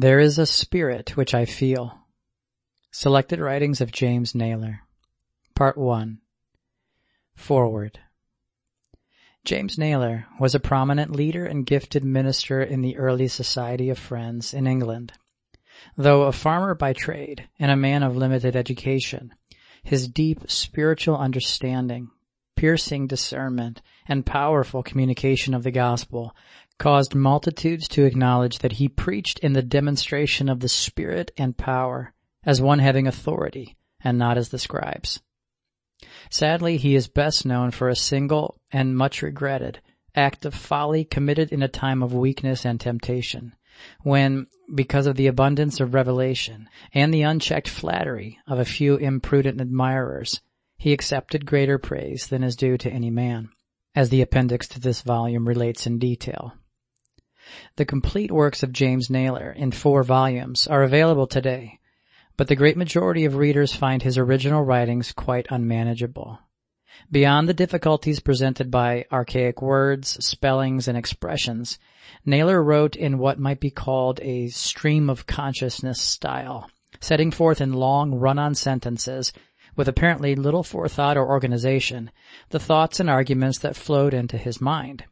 There is a spirit which I feel. Selected writings of James Nayler. Part 1. Foreword. James Nayler was a prominent leader and gifted minister in the early Society of Friends in England. Though a farmer by trade and a man of limited education, his deep spiritual understanding, piercing discernment, and powerful communication of the gospel caused multitudes to acknowledge that he preached in the demonstration of the Spirit and power, as one having authority, and not as the scribes. Sadly, he is best known for a single and much regretted act of folly committed in a time of weakness and temptation, when, because of the abundance of revelation and the unchecked flattery of a few imprudent admirers, he accepted greater praise than is due to any man, as the appendix to this volume relates in detail. The complete works of James Nayler in four volumes are available today, but the great majority of readers find his original writings quite unmanageable. Beyond the difficulties presented by archaic words, spellings, and expressions, Nayler wrote in what might be called a stream of consciousness style, setting forth in long run-on sentences with apparently little forethought or organization, the thoughts and arguments that flowed into his mind.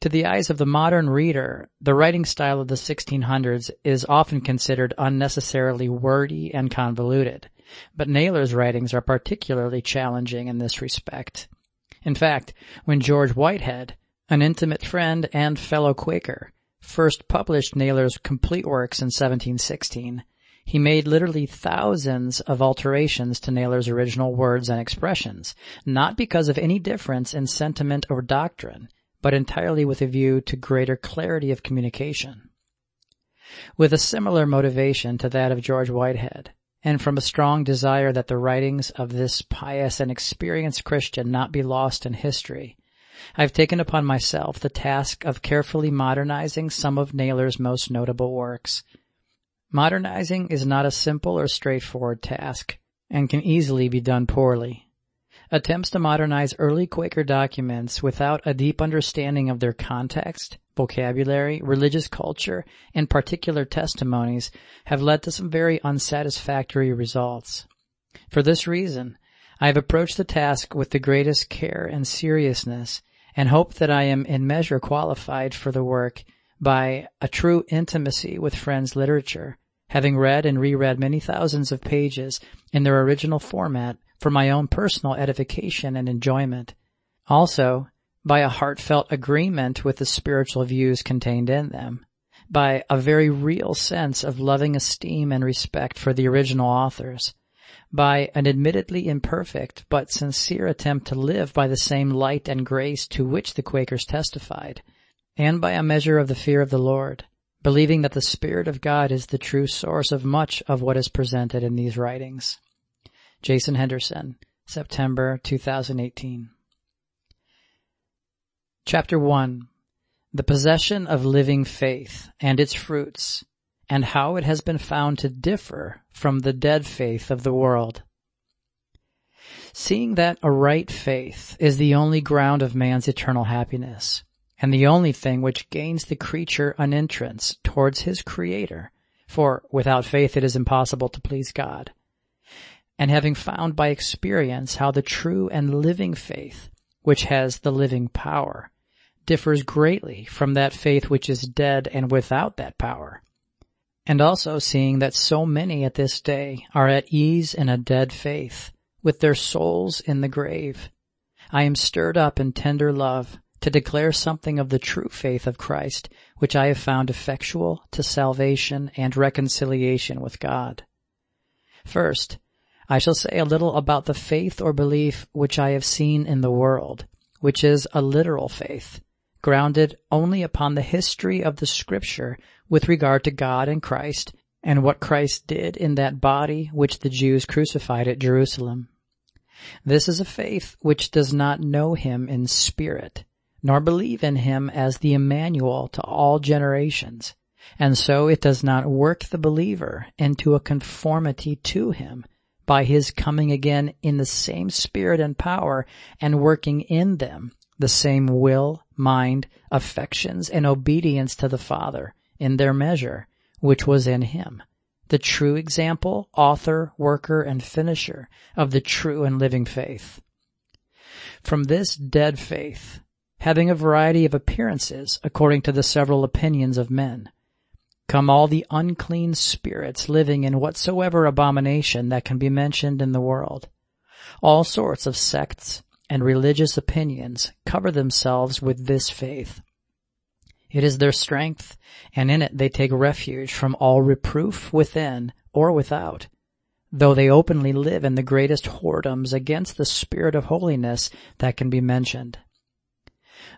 To the eyes of the modern reader, the writing style of the 1600s is often considered unnecessarily wordy and convoluted, but Nayler's writings are particularly challenging in this respect. In fact, when George Whitehead, an intimate friend and fellow Quaker, first published Nayler's complete works in 1716, he made literally thousands of alterations to Nayler's original words and expressions, not because of any difference in sentiment or doctrine, but entirely with a view to greater clarity of communication. With a similar motivation to that of George Whitehead, and from a strong desire that the writings of this pious and experienced Christian not be lost in history, I have taken upon myself the task of carefully modernizing some of Nayler's most notable works. Modernizing is not a simple or straightforward task, and can easily be done poorly. Attempts to modernize early Quaker documents without a deep understanding of their context, vocabulary, religious culture, and particular testimonies have led to some very unsatisfactory results. For this reason, I have approached the task with the greatest care and seriousness and hope that I am in measure qualified for the work by a true intimacy with Friends literature, having read and reread many thousands of pages in their original format for my own personal edification and enjoyment. Also, by a heartfelt agreement with the spiritual views contained in them, by a very real sense of loving esteem and respect for the original authors, by an admittedly imperfect but sincere attempt to live by the same light and grace to which the Quakers testified, and by a measure of the fear of the Lord, believing that the Spirit of God is the true source of much of what is presented in these writings. Jason Henderson, September 2018. Chapter 1 The Possession of Living Faith and its Fruits, and how it has been found to differ from the dead faith of the world. Seeing that a right faith is the only ground of man's eternal happiness, and the only thing which gains the creature an entrance towards his Creator, for without faith it is impossible to please God and having found by experience how the true and living faith, which has the living power, differs greatly from that faith which is dead and without that power. And also seeing that so many at this day are at ease in a dead faith, with their souls in the grave, I am stirred up in tender love to declare something of the true faith of Christ, which I have found effectual to salvation and reconciliation with God. First, I shall say a little about the faith or belief which I have seen in the world, which is a literal faith, grounded only upon the history of the scripture with regard to God and Christ and what Christ did in that body which the Jews crucified at Jerusalem. This is a faith which does not know him in spirit, nor believe in him as the Emmanuel to all generations, and so it does not work the believer into a conformity to him, by his coming again in the same spirit and power and working in them the same will, mind, affections, and obedience to the Father in their measure, which was in him, the true example, author, worker, and finisher of the true and living faith. From this dead faith, having a variety of appearances according to the several opinions of men, come all the unclean spirits living in whatsoever abomination that can be mentioned in the world. All sorts of sects and religious opinions cover themselves with this faith. It is their strength, and in it they take refuge from all reproof within or without, though they openly live in the greatest whoredoms against the spirit of holiness that can be mentioned.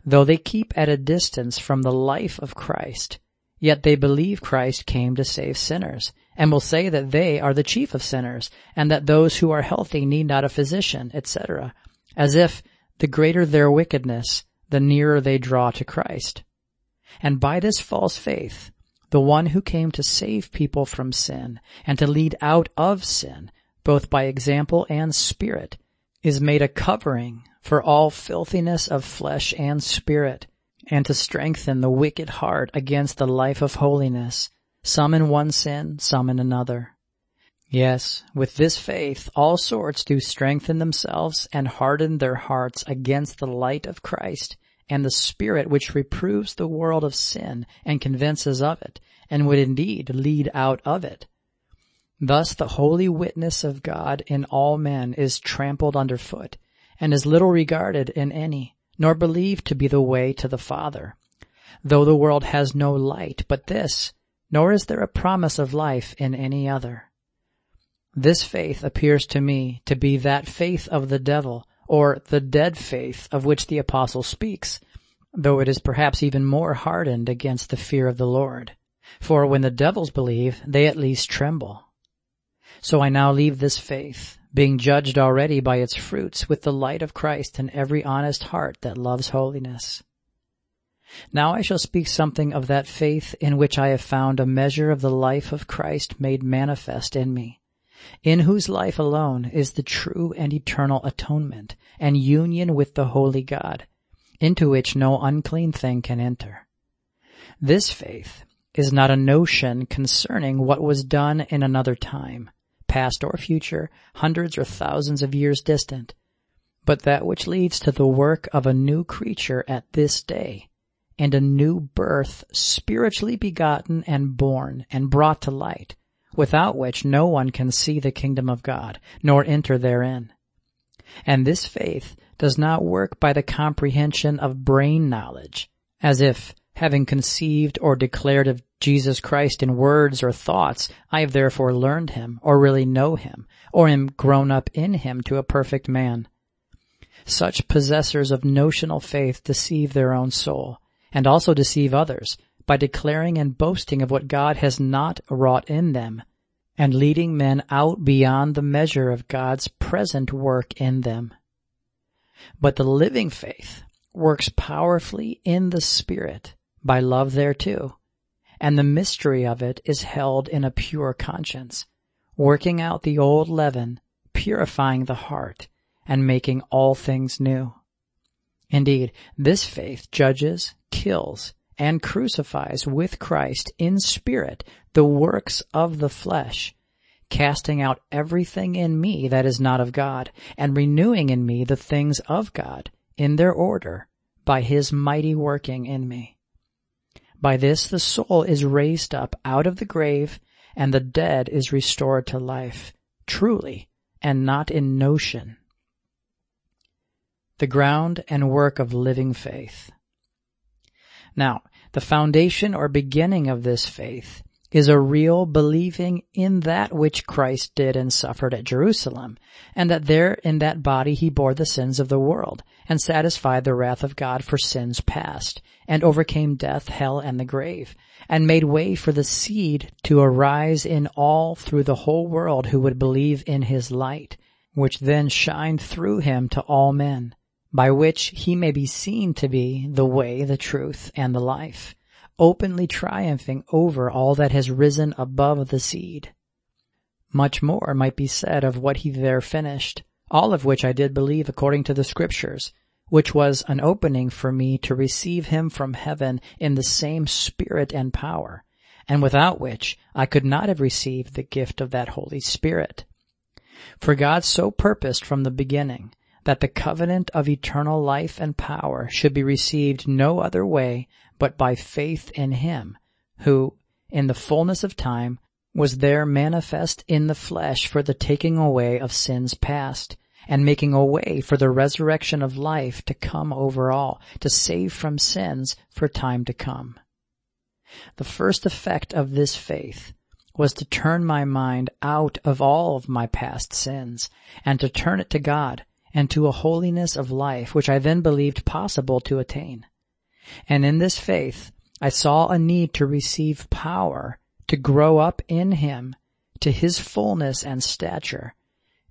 Though they keep at a distance from the life of Christ, Yet they believe Christ came to save sinners, and will say that they are the chief of sinners, and that those who are healthy need not a physician, etc., as if the greater their wickedness, the nearer they draw to Christ. And by this false faith, the one who came to save people from sin and to lead out of sin, both by example and spirit, is made a covering for all filthiness of flesh and spirit, and to strengthen the wicked heart against the life of holiness, some in one sin, some in another. Yes, with this faith all sorts do strengthen themselves and harden their hearts against the light of Christ and the Spirit which reproves the world of sin and convinces of it, and would indeed lead out of it. Thus the holy witness of God in all men is trampled underfoot, and is little regarded in any nor believed to be the way to the Father. Though the world has no light but this, nor is there a promise of life in any other. This faith appears to me to be that faith of the devil, or the dead faith of which the apostle speaks, though it is perhaps even more hardened against the fear of the Lord. For when the devils believe, they at least tremble. So I now leave this faith, being judged already by its fruits with the light of Christ in every honest heart that loves holiness. Now I shall speak something of that faith in which I have found a measure of the life of Christ made manifest in me, in whose life alone is the true and eternal atonement and union with the holy God, into which no unclean thing can enter. This faith is not a notion concerning what was done in another time, past or future, hundreds or thousands of years distant, but that which leads to the work of a new creature at this day, and a new birth spiritually begotten and born and brought to light, without which no one can see the kingdom of God, nor enter therein. And this faith does not work by the comprehension of brain knowledge, as if having conceived or declared of Jesus Christ in words or thoughts, I have therefore learned him, or really know him, or am grown up in him to a perfect man. Such possessors of notional faith deceive their own soul, and also deceive others, by declaring and boasting of what God has not wrought in them, and leading men out beyond the measure of God's present work in them. But the living faith works powerfully in the Spirit, by love thereto, and the mystery of it is held in a pure conscience, working out the old leaven, purifying the heart, and making all things new. Indeed, this faith judges, kills, and crucifies with Christ in spirit the works of the flesh, casting out everything in me that is not of God, and renewing in me the things of God in their order by his mighty working in me. By this the soul is raised up out of the grave and the dead is restored to life, truly, and not in notion. The ground and work of living faith. Now, the foundation or beginning of this faith is a real believing in that which Christ did and suffered at Jerusalem, and that there in that body he bore the sins of the world, and satisfied the wrath of God for sins past, and overcame death, hell, and the grave, and made way for the seed to arise in all through the whole world who would believe in his light, which then shined through him to all men, by which he may be seen to be the way, the truth, and the life openly triumphing over all that has risen above the seed. Much more might be said of what he there finished, all of which I did believe according to the scriptures, which was an opening for me to receive him from heaven in the same spirit and power, and without which I could not have received the gift of that Holy Spirit. For God so purposed from the beginning that the covenant of eternal life and power should be received no other way but by faith in Him, who, in the fullness of time, was there manifest in the flesh for the taking away of sins past, and making a way for the resurrection of life to come over all, to save from sins for time to come. The first effect of this faith was to turn my mind out of all of my past sins, and to turn it to God, and to a holiness of life which I then believed possible to attain. And in this faith, I saw a need to receive power to grow up in Him to His fullness and stature,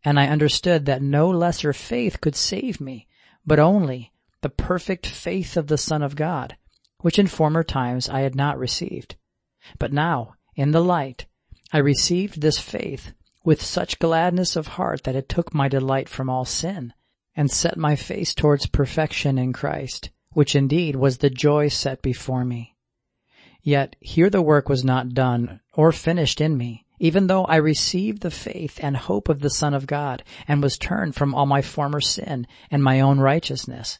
and I understood that no lesser faith could save me, but only the perfect faith of the Son of God, which in former times I had not received. But now, in the light, I received this faith with such gladness of heart that it took my delight from all sin, and set my face towards perfection in Christ, which indeed was the joy set before me. Yet here the work was not done or finished in me, even though I received the faith and hope of the Son of God, and was turned from all my former sin and my own righteousness,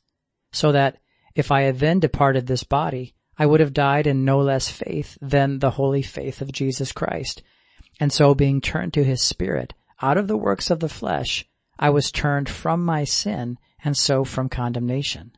so that if I had then departed this body, I would have died in no less faith than the holy faith of Jesus Christ, and so being turned to his spirit out of the works of the flesh, I was turned from my sin and so from condemnation.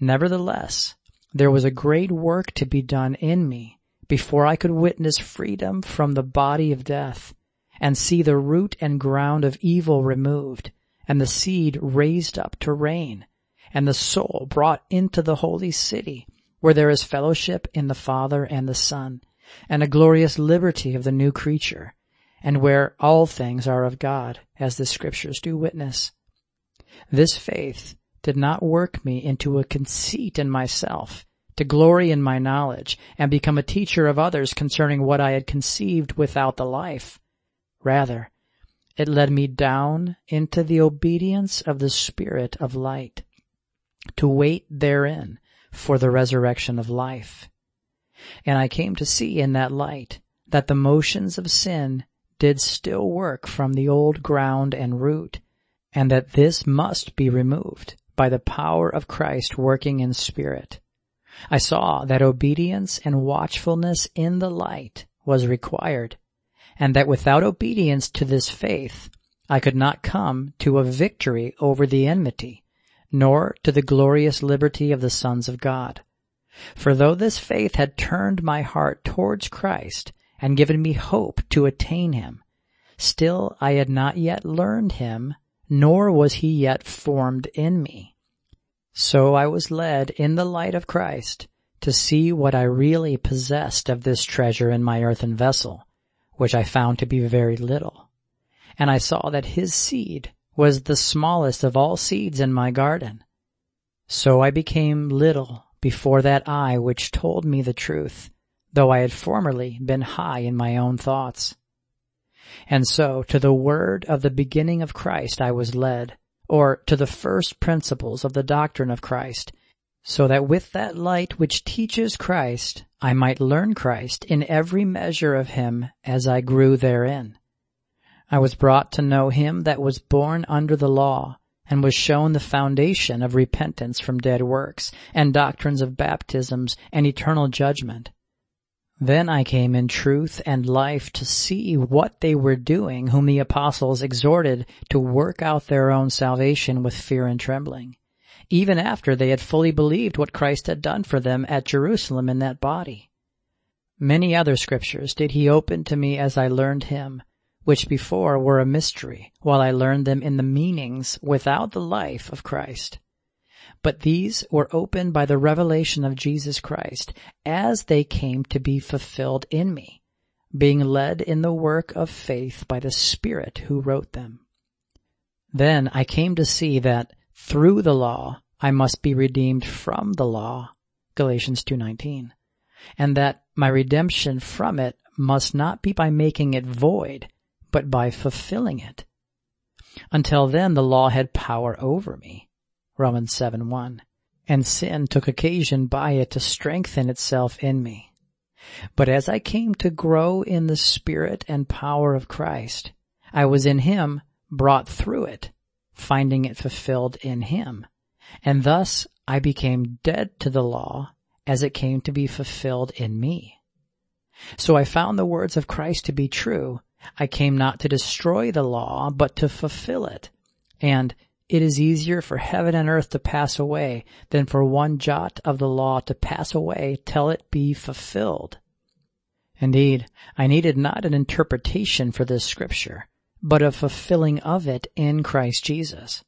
Nevertheless, there was a great work to be done in me before I could witness freedom from the body of death and see the root and ground of evil removed and the seed raised up to reign and the soul brought into the holy city where there is fellowship in the Father and the Son and a glorious liberty of the new creature, and where all things are of God, as the scriptures do witness. This faith did not work me into a conceit in myself, to glory in my knowledge, and become a teacher of others concerning what I had conceived without the life. Rather, it led me down into the obedience of the Spirit of light, to wait therein for the resurrection of life. And I came to see in that light that the motions of sin did still work from the old ground and root, and that this must be removed by the power of Christ working in spirit. I saw that obedience and watchfulness in the light was required, and that without obedience to this faith, I could not come to a victory over the enmity, nor to the glorious liberty of the sons of God. For though this faith had turned my heart towards Christ and given me hope to attain him, still I had not yet learned him, nor was he yet formed in me. So I was led in the light of Christ to see what I really possessed of this treasure in my earthen vessel, which I found to be very little. And I saw that his seed was the smallest of all seeds in my garden. So I became little before that eye which told me the truth, though I had formerly been high in my own thoughts. And so to the word of the beginning of Christ I was led, or to the first principles of the doctrine of Christ, so that with that light which teaches Christ, I might learn Christ in every measure of him as I grew therein. I was brought to know him that was born under the law, and was shown the foundation of repentance from dead works, and doctrines of baptisms and eternal judgment. Then I came in truth and life to see what they were doing whom the apostles exhorted to work out their own salvation with fear and trembling, even after they had fully believed what Christ had done for them at Jerusalem in that body. Many other scriptures did he open to me as I learned him, which before were a mystery, while I learned them in the meanings without the life of Christ. But these were opened by the revelation of Jesus Christ as they came to be fulfilled in me, being led in the work of faith by the Spirit who wrote them. Then I came to see that through the law I must be redeemed from the law, Galatians 2.19, and that my redemption from it must not be by making it void, but by fulfilling it. Until then the law had power over me. Romans 7 1. And sin took occasion by it to strengthen itself in me. But as I came to grow in the spirit and power of Christ, I was in him brought through it, finding it fulfilled in him. And thus I became dead to the law as it came to be fulfilled in me. So I found the words of Christ to be true. I came not to destroy the law, but to fulfill it. And it is easier for heaven and earth to pass away than for one jot of the law to pass away till it be fulfilled. Indeed, I needed not an interpretation for this scripture, but a fulfilling of it in Christ Jesus.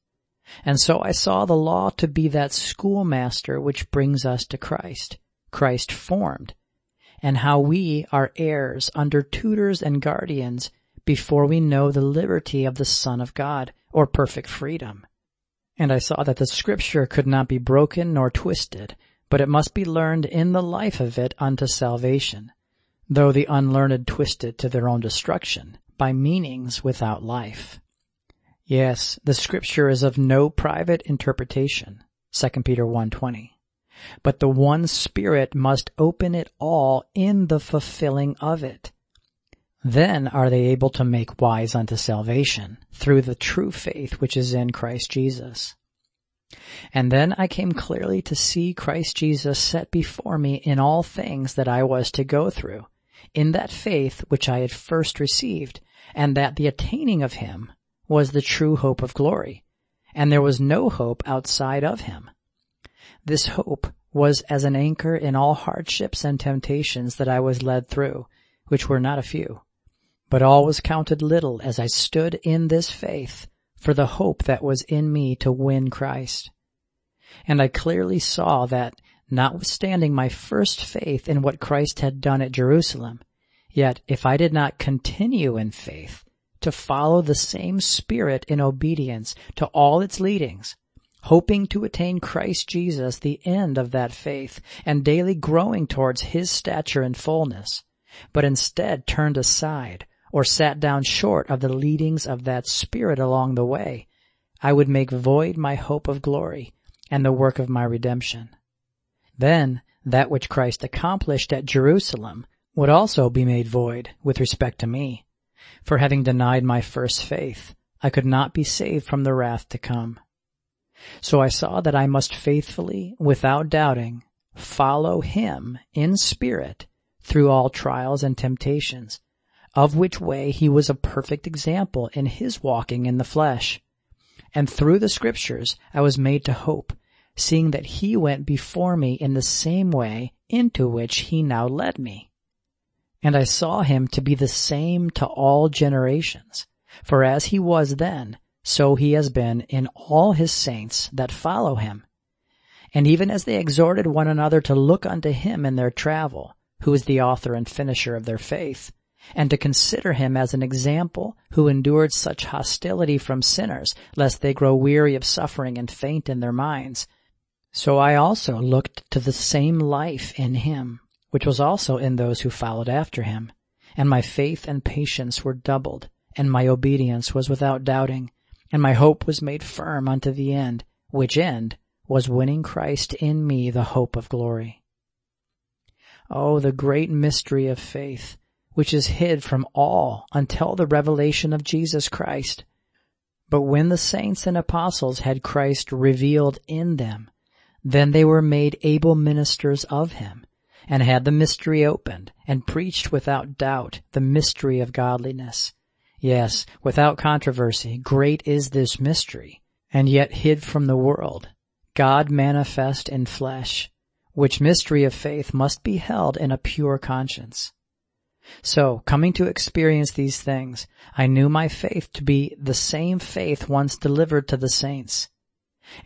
And so I saw the law to be that schoolmaster which brings us to Christ, Christ formed, and how we are heirs under tutors and guardians before we know the liberty of the Son of God, or perfect freedom. And I saw that the scripture could not be broken nor twisted, but it must be learned in the life of it unto salvation, though the unlearned twist it to their own destruction by meanings without life. Yes, the scripture is of no private interpretation, 2 Peter 1.20. But the one Spirit must open it all in the fulfilling of it. Then are they able to make wise unto salvation through the true faith which is in Christ Jesus. And then I came clearly to see Christ Jesus set before me in all things that I was to go through, in that faith which I had first received, and that the attaining of him was the true hope of glory, and there was no hope outside of him. This hope was as an anchor in all hardships and temptations that I was led through, which were not a few. But all was counted little as I stood in this faith for the hope that was in me to win Christ. And I clearly saw that notwithstanding my first faith in what Christ had done at Jerusalem, yet if I did not continue in faith to follow the same spirit in obedience to all its leadings, hoping to attain Christ Jesus, the end of that faith, and daily growing towards his stature and fullness, but instead turned aside or sat down short of the leadings of that spirit along the way, I would make void my hope of glory and the work of my redemption. Then that which Christ accomplished at Jerusalem would also be made void with respect to me. For having denied my first faith, I could not be saved from the wrath to come. So I saw that I must faithfully, without doubting, follow him in spirit through all trials and temptations, of which way he was a perfect example in his walking in the flesh. And through the scriptures I was made to hope, seeing that he went before me in the same way into which he now led me. And I saw him to be the same to all generations, for as he was then, so he has been in all his saints that follow him. And even as they exhorted one another to look unto him in their travel, who is the author and finisher of their faith, and to consider him as an example who endured such hostility from sinners, lest they grow weary of suffering and faint in their minds. So I also looked to the same life in him, which was also in those who followed after him, and my faith and patience were doubled, and my obedience was without doubting, and my hope was made firm unto the end, which end was winning Christ in me the hope of glory. Oh, the great mystery of faith, which is hid from all until the revelation of Jesus Christ. But when the saints and apostles had Christ revealed in them, then they were made able ministers of him, and had the mystery opened, and preached without doubt the mystery of godliness. Yes, without controversy, great is this mystery, and yet hid from the world, God manifest in flesh, which mystery of faith must be held in a pure conscience. So, coming to experience these things, I knew my faith to be the same faith once delivered to the saints.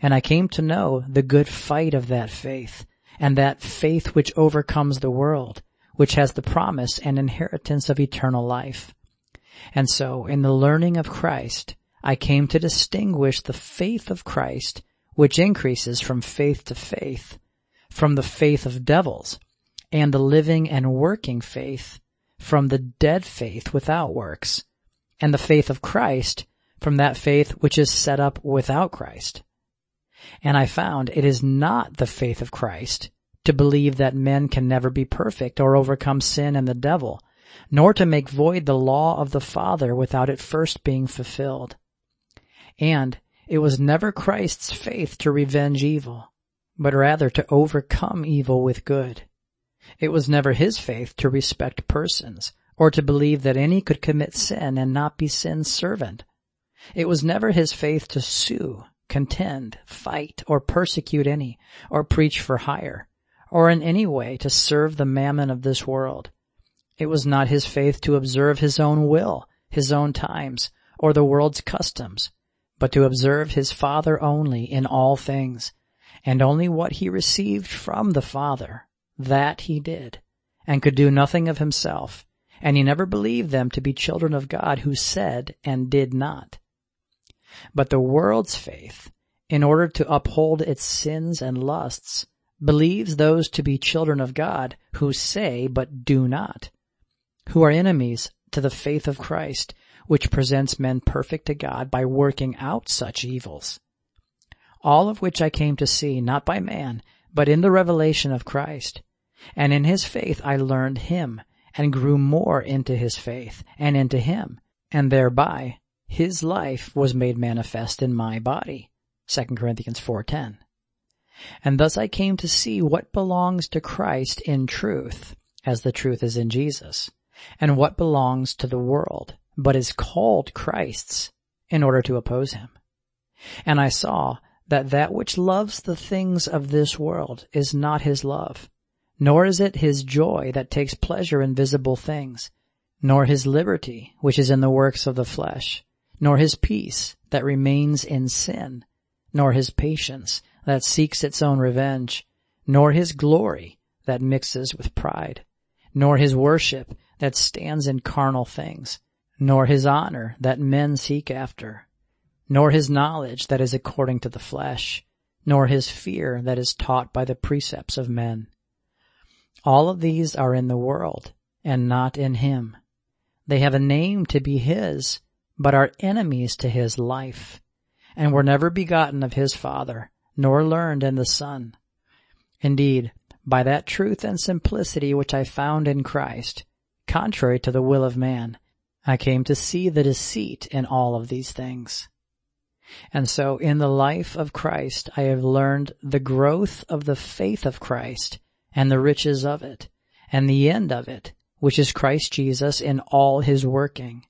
And I came to know the good fight of that faith, and that faith which overcomes the world, which has the promise and inheritance of eternal life. And so, in the learning of Christ, I came to distinguish the faith of Christ, which increases from faith to faith, from the faith of devils, and the living and working faith from the dead faith without works, and the faith of Christ from that faith which is set up without Christ. And I found it is not the faith of Christ, to believe that men can never be perfect or overcome sin and the devil, nor to make void the law of the Father without it first being fulfilled. And it was never Christ's faith to revenge evil, but rather to overcome evil with good. It was never his faith to respect persons, or to believe that any could commit sin and not be sin's servant. It was never his faith to sue, contend, fight, or persecute any, or preach for hire, or in any way to serve the mammon of this world. It was not his faith to observe his own will, his own times, or the world's customs, but to observe his Father only in all things, and only what he received from the Father, that he did, and could do nothing of himself, and he never believed them to be children of God who said and did not. But the world's faith, in order to uphold its sins and lusts, believes those to be children of God who say but do not, who are enemies to the faith of Christ, which presents men perfect to God by working out such evils. All of which I came to see, not by man, but in the revelation of Christ. And in his faith I learned him, and grew more into his faith, and into him, and thereby his life was made manifest in my body. 2 Corinthians 4.10 and thus I came to see what belongs to Christ in truth, as the truth is in Jesus, and what belongs to the world, but is called Christ's, in order to oppose him. And I saw that that which loves the things of this world is not his love, nor is it his joy that takes pleasure in visible things, nor his liberty, which is in the works of the flesh, nor his peace that remains in sin, nor his patience that seeks its own revenge, nor his glory that mixes with pride, nor his worship that stands in carnal things, nor his honor that men seek after, nor his knowledge that is according to the flesh, nor his fear that is taught by the precepts of men. All of these are in the world and not in him. They have a name to be his, but are enemies to his life, and were never begotten of his father, nor learned in the Son. Indeed, by that truth and simplicity which I found in Christ, contrary to the will of man, I came to see the deceit in all of these things. And so in the life of Christ I have learned the growth of the faith of Christ and the riches of it and the end of it, which is Christ Jesus in all his working.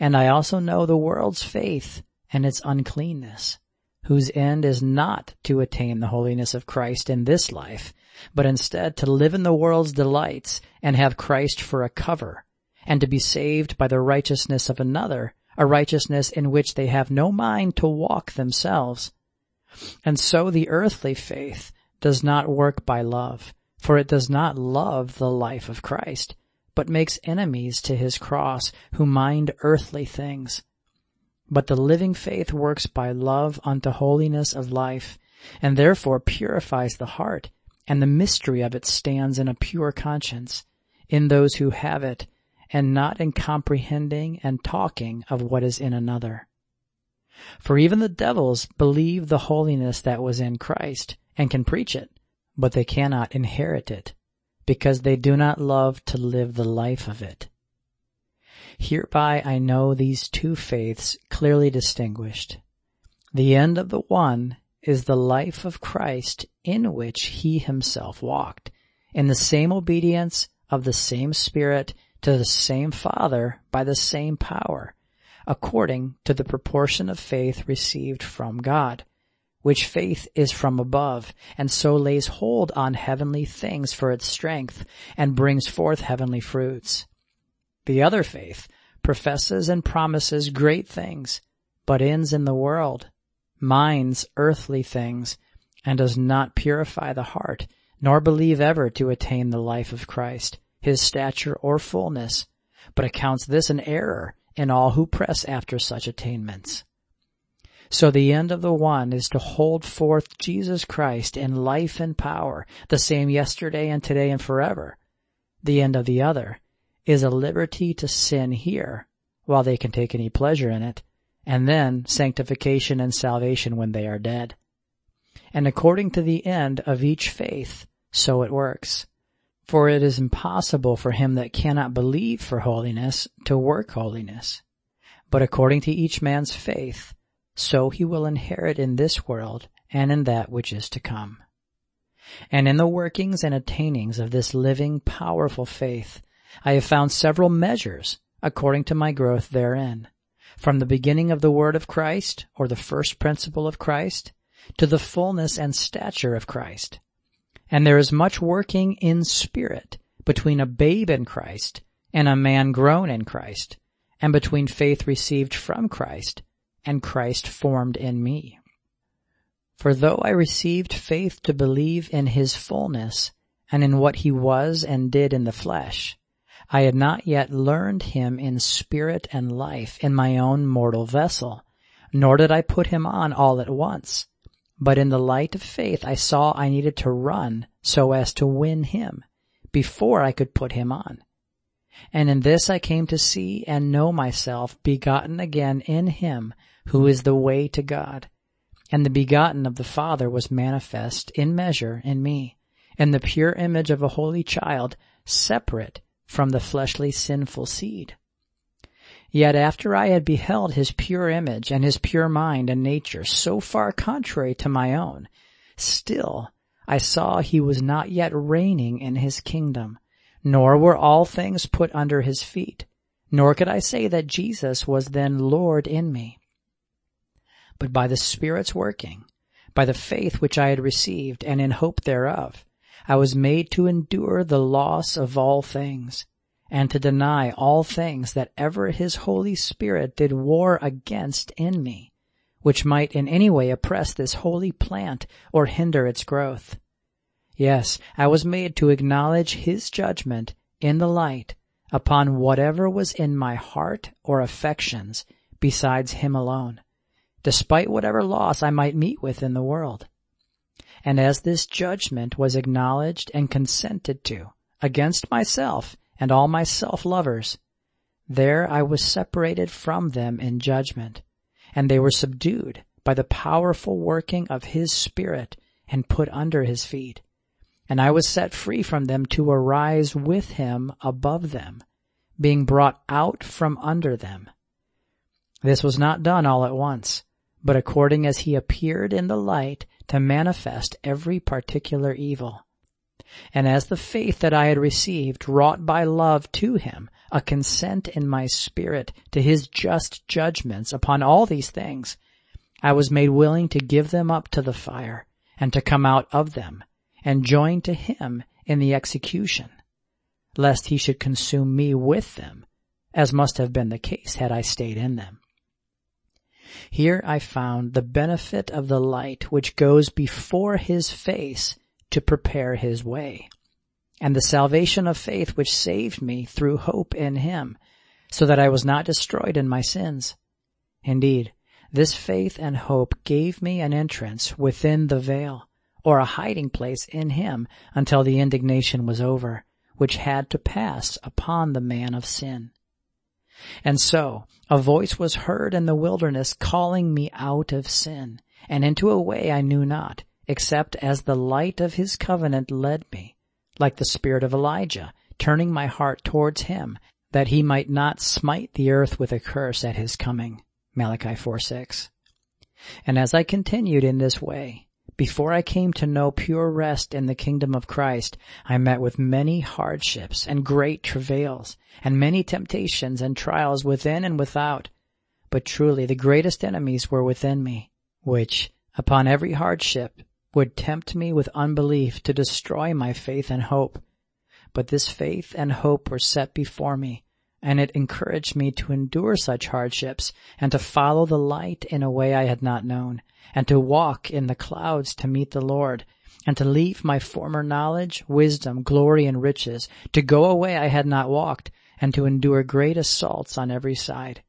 And I also know the world's faith and its uncleanness whose end is not to attain the holiness of Christ in this life, but instead to live in the world's delights and have Christ for a cover, and to be saved by the righteousness of another, a righteousness in which they have no mind to walk themselves. And so the earthly faith does not work by love, for it does not love the life of Christ, but makes enemies to his cross who mind earthly things. But the living faith works by love unto holiness of life, and therefore purifies the heart, and the mystery of it stands in a pure conscience, in those who have it, and not in comprehending and talking of what is in another. For even the devils believe the holiness that was in Christ, and can preach it, but they cannot inherit it, because they do not love to live the life of it. Hereby I know these two faiths clearly distinguished. The end of the one is the life of Christ in which he himself walked, in the same obedience of the same Spirit to the same Father by the same power, according to the proportion of faith received from God, which faith is from above, and so lays hold on heavenly things for its strength, and brings forth heavenly fruits. The other faith professes and promises great things, but ends in the world, minds earthly things, and does not purify the heart, nor believe ever to attain the life of Christ, his stature or fullness, but accounts this an error in all who press after such attainments. So the end of the one is to hold forth Jesus Christ in life and power, the same yesterday and today and forever. The end of the other is a liberty to sin here, while they can take any pleasure in it, and then sanctification and salvation when they are dead. And according to the end of each faith, so it works. For it is impossible for him that cannot believe for holiness to work holiness. But according to each man's faith, so he will inherit in this world and in that which is to come. And in the workings and attainings of this living, powerful faith, I have found several measures according to my growth therein, from the beginning of the word of Christ, or the first principle of Christ, to the fullness and stature of Christ. And there is much working in spirit between a babe in Christ and a man grown in Christ, and between faith received from Christ and Christ formed in me. For though I received faith to believe in his fullness and in what he was and did in the flesh, I had not yet learned him in spirit and life in my own mortal vessel, nor did I put him on all at once, but in the light of faith I saw I needed to run so as to win him before I could put him on. And in this I came to see and know myself begotten again in him who is the way to God. And the begotten of the Father was manifest in measure in me, in the pure image of a holy child, separate from the fleshly sinful seed. Yet after I had beheld his pure image and his pure mind and nature so far contrary to my own, still I saw he was not yet reigning in his kingdom, nor were all things put under his feet, nor could I say that Jesus was then Lord in me. But by the Spirit's working, by the faith which I had received and in hope thereof, I was made to endure the loss of all things, and to deny all things that ever his Holy Spirit did war against in me, which might in any way oppress this holy plant or hinder its growth. Yes, I was made to acknowledge his judgment in the light upon whatever was in my heart or affections besides him alone, despite whatever loss I might meet with in the world. And as this judgment was acknowledged and consented to against myself and all my self-lovers. There I was separated from them in judgment, and they were subdued by the powerful working of his spirit and put under his feet. And I was set free from them to arise with him above them, being brought out from under them. This was not done all at once, but according as he appeared in the light to manifest every particular evil. And as the faith that I had received wrought by love to him a consent in my spirit to his just judgments upon all these things, I was made willing to give them up to the fire and to come out of them and joined to him in the execution, lest he should consume me with them, as must have been the case had I stayed in them. Here I found the benefit of the light which goes before his face to prepare his way, and the salvation of faith which saved me through hope in him, so that I was not destroyed in my sins. Indeed, this faith and hope gave me an entrance within the veil, or a hiding place in him until the indignation was over, which had to pass upon the man of sin. And so, a voice was heard in the wilderness calling me out of sin, and into a way I knew not, except as the light of his covenant led me, like the spirit of Elijah, turning my heart towards him, that he might not smite the earth with a curse at his coming. Malachi 4:6. And as I continued in this way, before I came to know pure rest in the kingdom of Christ, I met with many hardships and great travails, and many temptations and trials within and without. But truly the greatest enemies were within me, which, upon every hardship, would tempt me with unbelief to destroy my faith and hope. But this faith and hope were set before me, and it encouraged me to endure such hardships and to follow the light in a way I had not known, and to walk in the clouds to meet the Lord, and to leave my former knowledge, wisdom, glory, and riches, to go away I had not walked, and to endure great assaults on every side.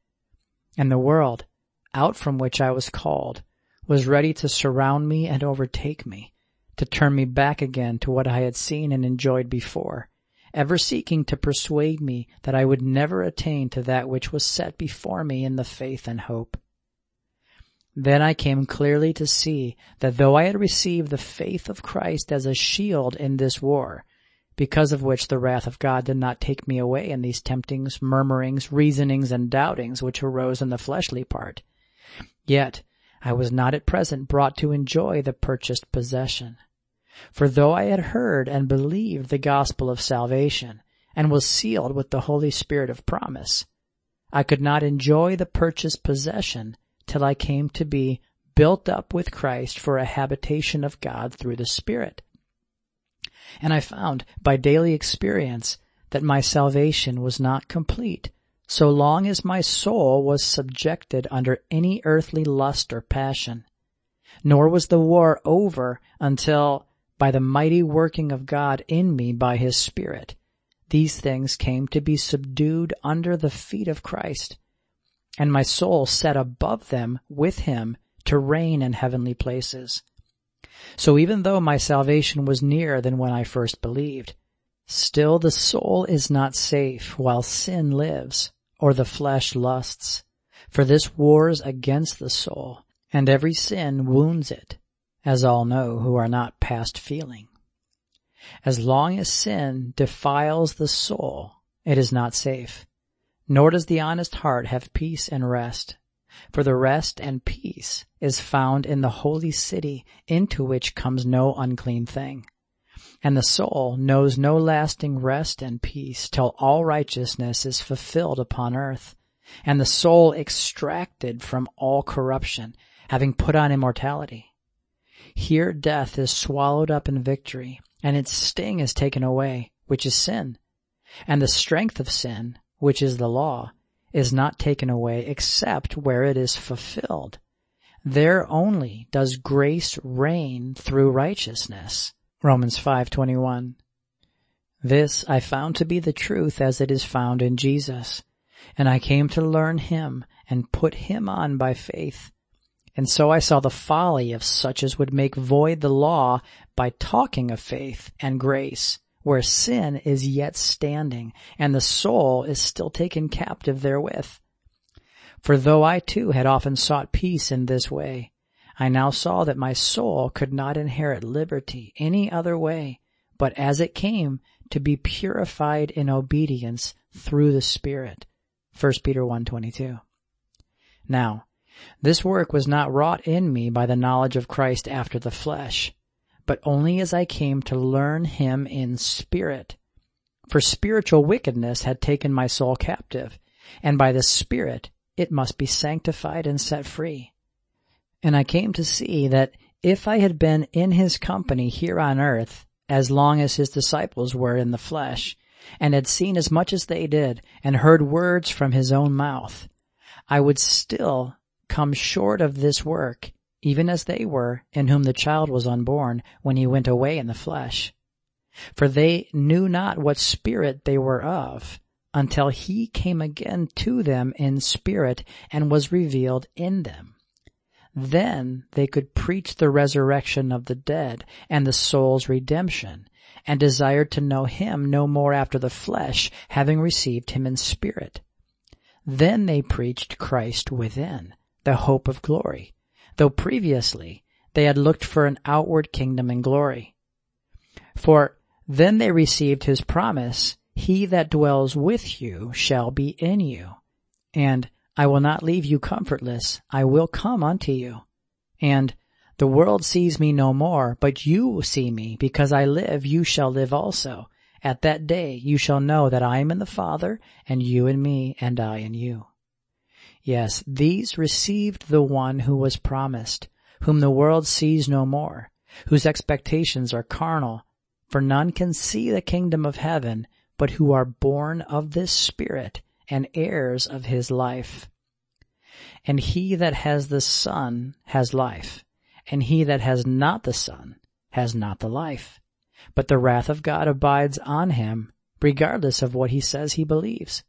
And the world, out from which I was called, was ready to surround me and overtake me, to turn me back again to what I had seen and enjoyed before, ever seeking to persuade me that I would never attain to that which was set before me in the faith and hope. Then I came clearly to see that though I had received the faith of Christ as a shield in this war, because of which the wrath of God did not take me away in these temptings, murmurings, reasonings, and doubtings which arose in the fleshly part. Yet I was not at present brought to enjoy the purchased possession. For though I had heard and believed the gospel of salvation, and was sealed with the Holy Spirit of promise, I could not enjoy the purchased possession till I came to be built up with Christ for a habitation of God through the Spirit. And I found by daily experience that my salvation was not complete so long as my soul was subjected under any earthly lust or passion. Nor was the war over until, by the mighty working of God in me by His Spirit, these things came to be subdued under the feet of Christ, and my soul set above them with Him to reign in heavenly places. So even though my salvation was nearer than when I first believed, still the soul is not safe while sin lives or the flesh lusts. For this wars against the soul, and every sin wounds it, as all know who are not past feeling. As long as sin defiles the soul, it is not safe, nor does the honest heart have peace and rest. For the rest and peace is found in the holy city into which comes no unclean thing. And the soul knows no lasting rest and peace till all righteousness is fulfilled upon earth, and the soul extracted from all corruption, having put on immortality. Here death is swallowed up in victory, and its sting is taken away, which is sin. And the strength of sin, which is the law, is not taken away except where it is fulfilled. There only does grace reign through righteousness. Romans 5:21. This I found to be the truth as it is found in Jesus, and I came to learn him and put him on by faith. And so I saw the folly of such as would make void the law by talking of faith and grace where sin is yet standing, and the soul is still taken captive therewith. For though I too had often sought peace in this way, I now saw that my soul could not inherit liberty any other way, but as it came to be purified in obedience through the Spirit. 1 Peter 1.22 Now, this work was not wrought in me by the knowledge of Christ after the flesh, but only as I came to learn him in spirit. For spiritual wickedness had taken my soul captive, and by the Spirit it must be sanctified and set free. And I came to see that if I had been in his company here on earth as long as his disciples were in the flesh, and had seen as much as they did, and heard words from his own mouth, I would still come short of this work even as they were in whom the child was unborn when he went away in the flesh. For they knew not what spirit they were of until he came again to them in spirit and was revealed in them. Then they could preach the resurrection of the dead and the soul's redemption and desired to know him no more after the flesh, having received him in spirit. Then they preached Christ within, the hope of glory though previously they had looked for an outward kingdom and glory. For then they received his promise, he that dwells with you shall be in you. And I will not leave you comfortless, I will come unto you. And the world sees me no more, but you see me, because I live, you shall live also. At that day you shall know that I am in the Father, and you in me, and I in you. Yes, these received the one who was promised, whom the world sees no more, whose expectations are carnal, for none can see the kingdom of heaven, but who are born of this Spirit and heirs of his life. And he that has the Son has life, and he that has not the Son has not the life. But the wrath of God abides on him, regardless of what he says he believes.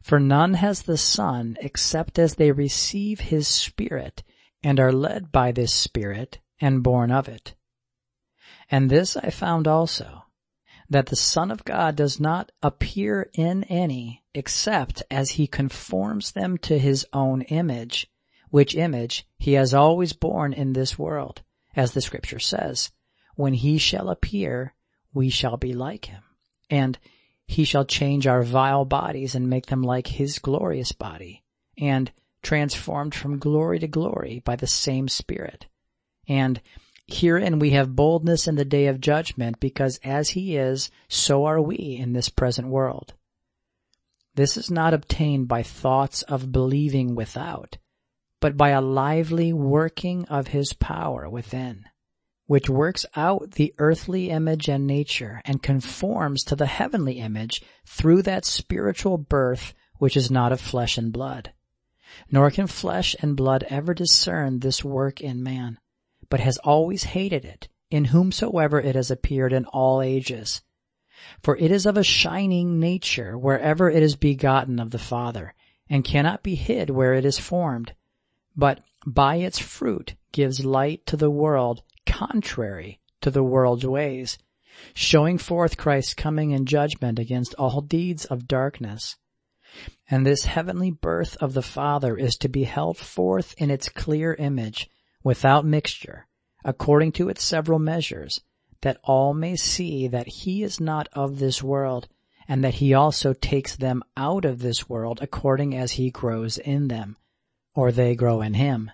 For none has the Son except as they receive his Spirit and are led by this Spirit and born of it. And this I found also, that the Son of God does not appear in any except as he conforms them to his own image, which image he has always borne in this world, as the scripture says, when he shall appear, we shall be like him. And he shall change our vile bodies and make them like his glorious body, and transformed from glory to glory by the same Spirit. And herein we have boldness in the day of judgment, because as he is, so are we in this present world. This is not obtained by thoughts of believing without, but by a lively working of his power within which works out the earthly image and nature and conforms to the heavenly image through that spiritual birth which is not of flesh and blood. Nor can flesh and blood ever discern this work in man, but has always hated it, in whomsoever it has appeared in all ages. For it is of a shining nature wherever it is begotten of the Father, and cannot be hid where it is formed, but by its fruit gives light to the world contrary to the world's ways, showing forth Christ's coming in judgment against all deeds of darkness. And this heavenly birth of the Father is to be held forth in its clear image, without mixture, according to its several measures, that all may see that he is not of this world, and that he also takes them out of this world according as he grows in them, or they grow in him.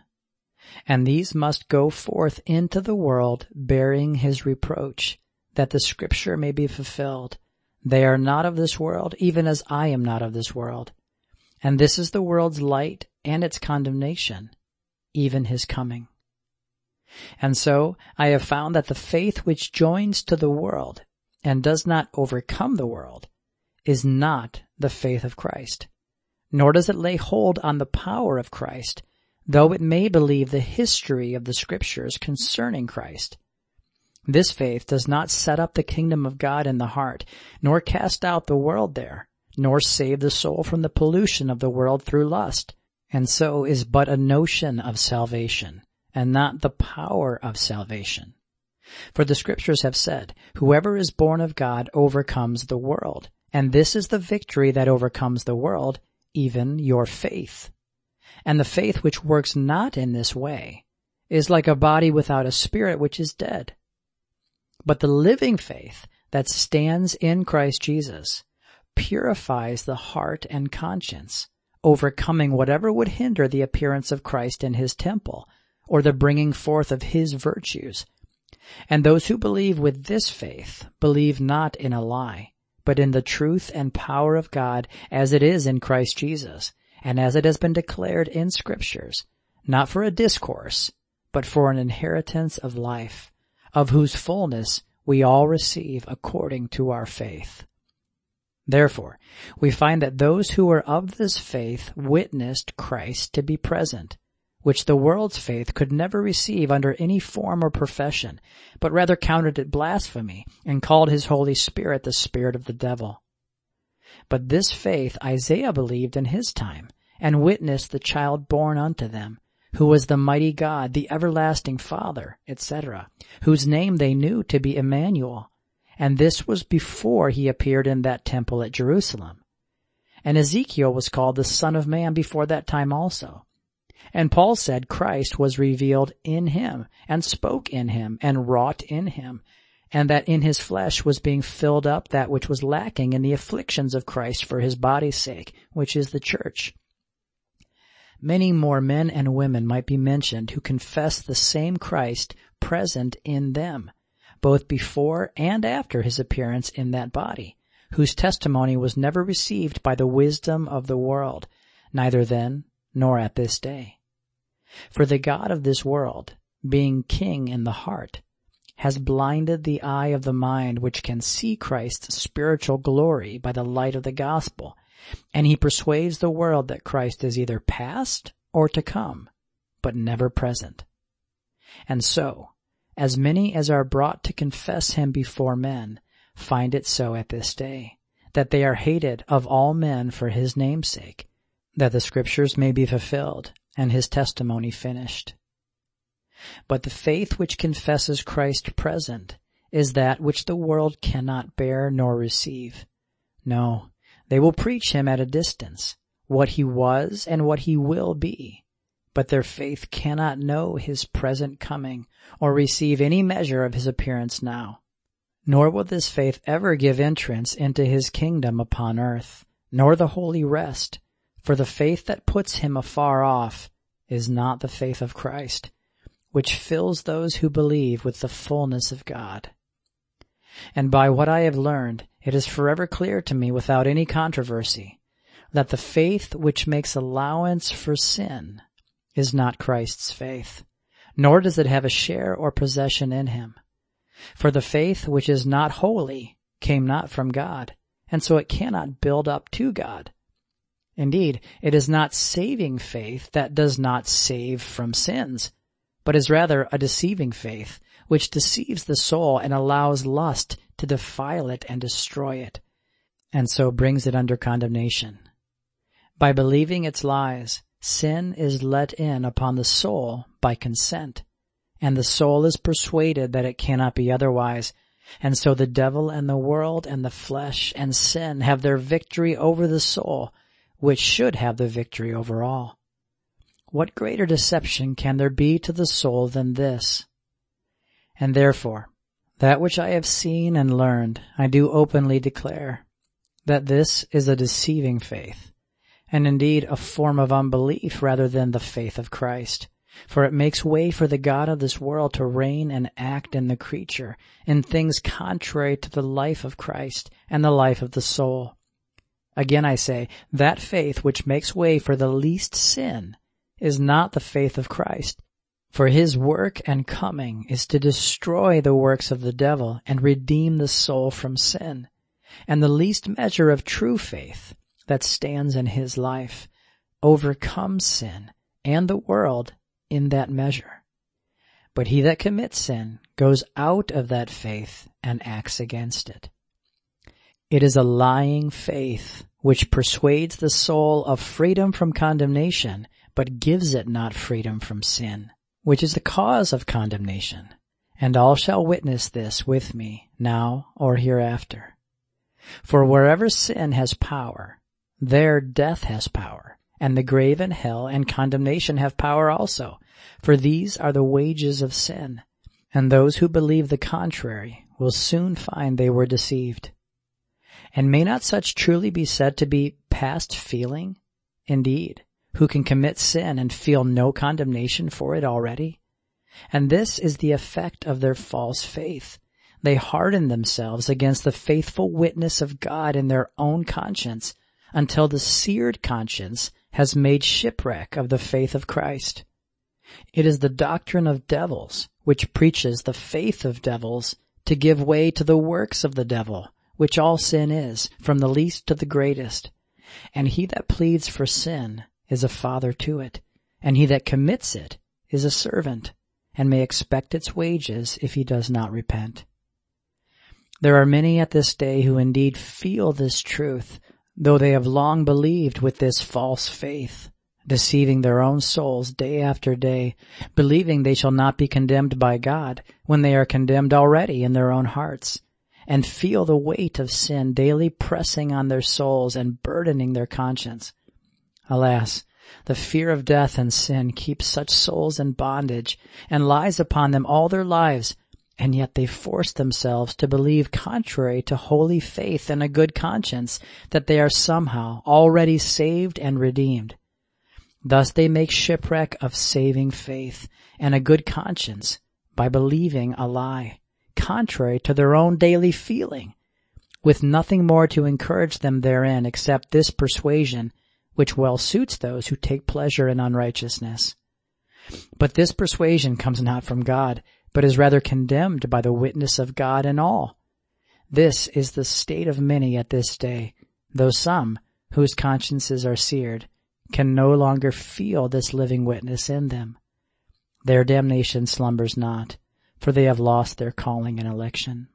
And these must go forth into the world bearing his reproach, that the scripture may be fulfilled. They are not of this world, even as I am not of this world. And this is the world's light and its condemnation, even his coming. And so I have found that the faith which joins to the world and does not overcome the world is not the faith of Christ, nor does it lay hold on the power of Christ, though it may believe the history of the scriptures concerning Christ. This faith does not set up the kingdom of God in the heart, nor cast out the world there, nor save the soul from the pollution of the world through lust, and so is but a notion of salvation, and not the power of salvation. For the scriptures have said, whoever is born of God overcomes the world, and this is the victory that overcomes the world, even your faith. And the faith which works not in this way is like a body without a spirit which is dead. But the living faith that stands in Christ Jesus purifies the heart and conscience, overcoming whatever would hinder the appearance of Christ in his temple or the bringing forth of his virtues. And those who believe with this faith believe not in a lie, but in the truth and power of God as it is in Christ Jesus, and as it has been declared in scriptures, not for a discourse, but for an inheritance of life, of whose fullness we all receive according to our faith. Therefore, we find that those who were of this faith witnessed Christ to be present, which the world's faith could never receive under any form or profession, but rather counted it blasphemy and called his Holy Spirit the Spirit of the devil. But this faith Isaiah believed in his time, and witnessed the child born unto them, who was the mighty God, the everlasting Father, etc., whose name they knew to be Emmanuel. And this was before he appeared in that temple at Jerusalem. And Ezekiel was called the Son of Man before that time also. And Paul said Christ was revealed in him, and spoke in him, and wrought in him, and that in his flesh was being filled up that which was lacking in the afflictions of Christ for his body's sake, which is the church. Many more men and women might be mentioned who confess the same Christ present in them, both before and after his appearance in that body, whose testimony was never received by the wisdom of the world, neither then nor at this day. For the God of this world, being king in the heart, has blinded the eye of the mind which can see Christ's spiritual glory by the light of the gospel, and he persuades the world that Christ is either past or to come, but never present. And so, as many as are brought to confess him before men find it so at this day, that they are hated of all men for his name's sake, that the scriptures may be fulfilled and his testimony finished. But the faith which confesses Christ present is that which the world cannot bear nor receive. No, they will preach him at a distance, what he was and what he will be, but their faith cannot know his present coming or receive any measure of his appearance now. Nor will this faith ever give entrance into his kingdom upon earth, nor the holy rest, for the faith that puts him afar off is not the faith of Christ, which fills those who believe with the fullness of God. And by what I have learned, it is forever clear to me without any controversy that the faith which makes allowance for sin is not Christ's faith, nor does it have a share or possession in him. For the faith which is not holy came not from God, and so it cannot build up to God. Indeed, it is not saving faith that does not save from sins, but is rather a deceiving faith, which deceives the soul and allows lust to defile it and destroy it, and so brings it under condemnation. By believing its lies, sin is let in upon the soul by consent, and the soul is persuaded that it cannot be otherwise, and so the devil and the world and the flesh and sin have their victory over the soul, which should have the victory over all. What greater deception can there be to the soul than this? And therefore, that which I have seen and learned, I do openly declare, that this is a deceiving faith, and indeed a form of unbelief rather than the faith of Christ. For it makes way for the God of this world to reign and act in the creature, in things contrary to the life of Christ and the life of the soul. Again I say, that faith which makes way for the least sin is not the faith of Christ. For his work and coming is to destroy the works of the devil and redeem the soul from sin. And the least measure of true faith that stands in his life overcomes sin and the world in that measure. But he that commits sin goes out of that faith and acts against it. It is a lying faith which persuades the soul of freedom from condemnation, but gives it not freedom from sin, which is the cause of condemnation. And all shall witness this with me, now or hereafter. For wherever sin has power, there death has power, and the grave and hell and condemnation have power also, for these are the wages of sin, and those who believe the contrary will soon find they were deceived. And may not such truly be said to be past feeling? Indeed, who can commit sin and feel no condemnation for it already? And this is the effect of their false faith. They harden themselves against the faithful witness of God in their own conscience until the seared conscience has made shipwreck of the faith of Christ. It is the doctrine of devils which preaches the faith of devils to give way to the works of the devil which all sin is, from the least to the greatest. And he that pleads for sin is a father to it, and he that commits it is a servant, and may expect its wages if he does not repent. There are many at this day who indeed feel this truth, though they have long believed with this false faith, deceiving their own souls day after day, believing they shall not be condemned by God when they are condemned already in their own hearts and feel the weight of sin daily pressing on their souls and burdening their conscience. Alas, the fear of death and sin keeps such souls in bondage and lies upon them all their lives, and yet they force themselves to believe contrary to holy faith and a good conscience that they are somehow already saved and redeemed. Thus they make shipwreck of saving faith and a good conscience by believing a lie contrary to their own daily feeling, with nothing more to encourage them therein except this persuasion, which well suits those who take pleasure in unrighteousness. But this persuasion comes not from God, but is rather condemned by the witness of God and all. This is the state of many at this day, though some, whose consciences are seared, can no longer feel this living witness in them. Their damnation slumbers not, for they have lost their calling and election.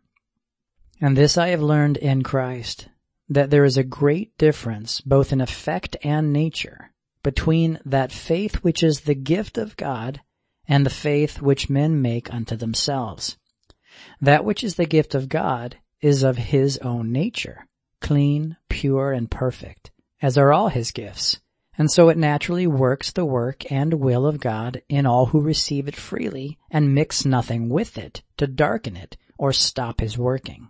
And this I have learned in Christ, that there is a great difference both in effect and nature between that faith which is the gift of God and the faith which men make unto themselves. That which is the gift of God is of his own nature, clean, pure, and perfect, as are all his gifts, And so it naturally works the work and will of God in all who receive it freely and mix nothing with it to darken it or stop his working.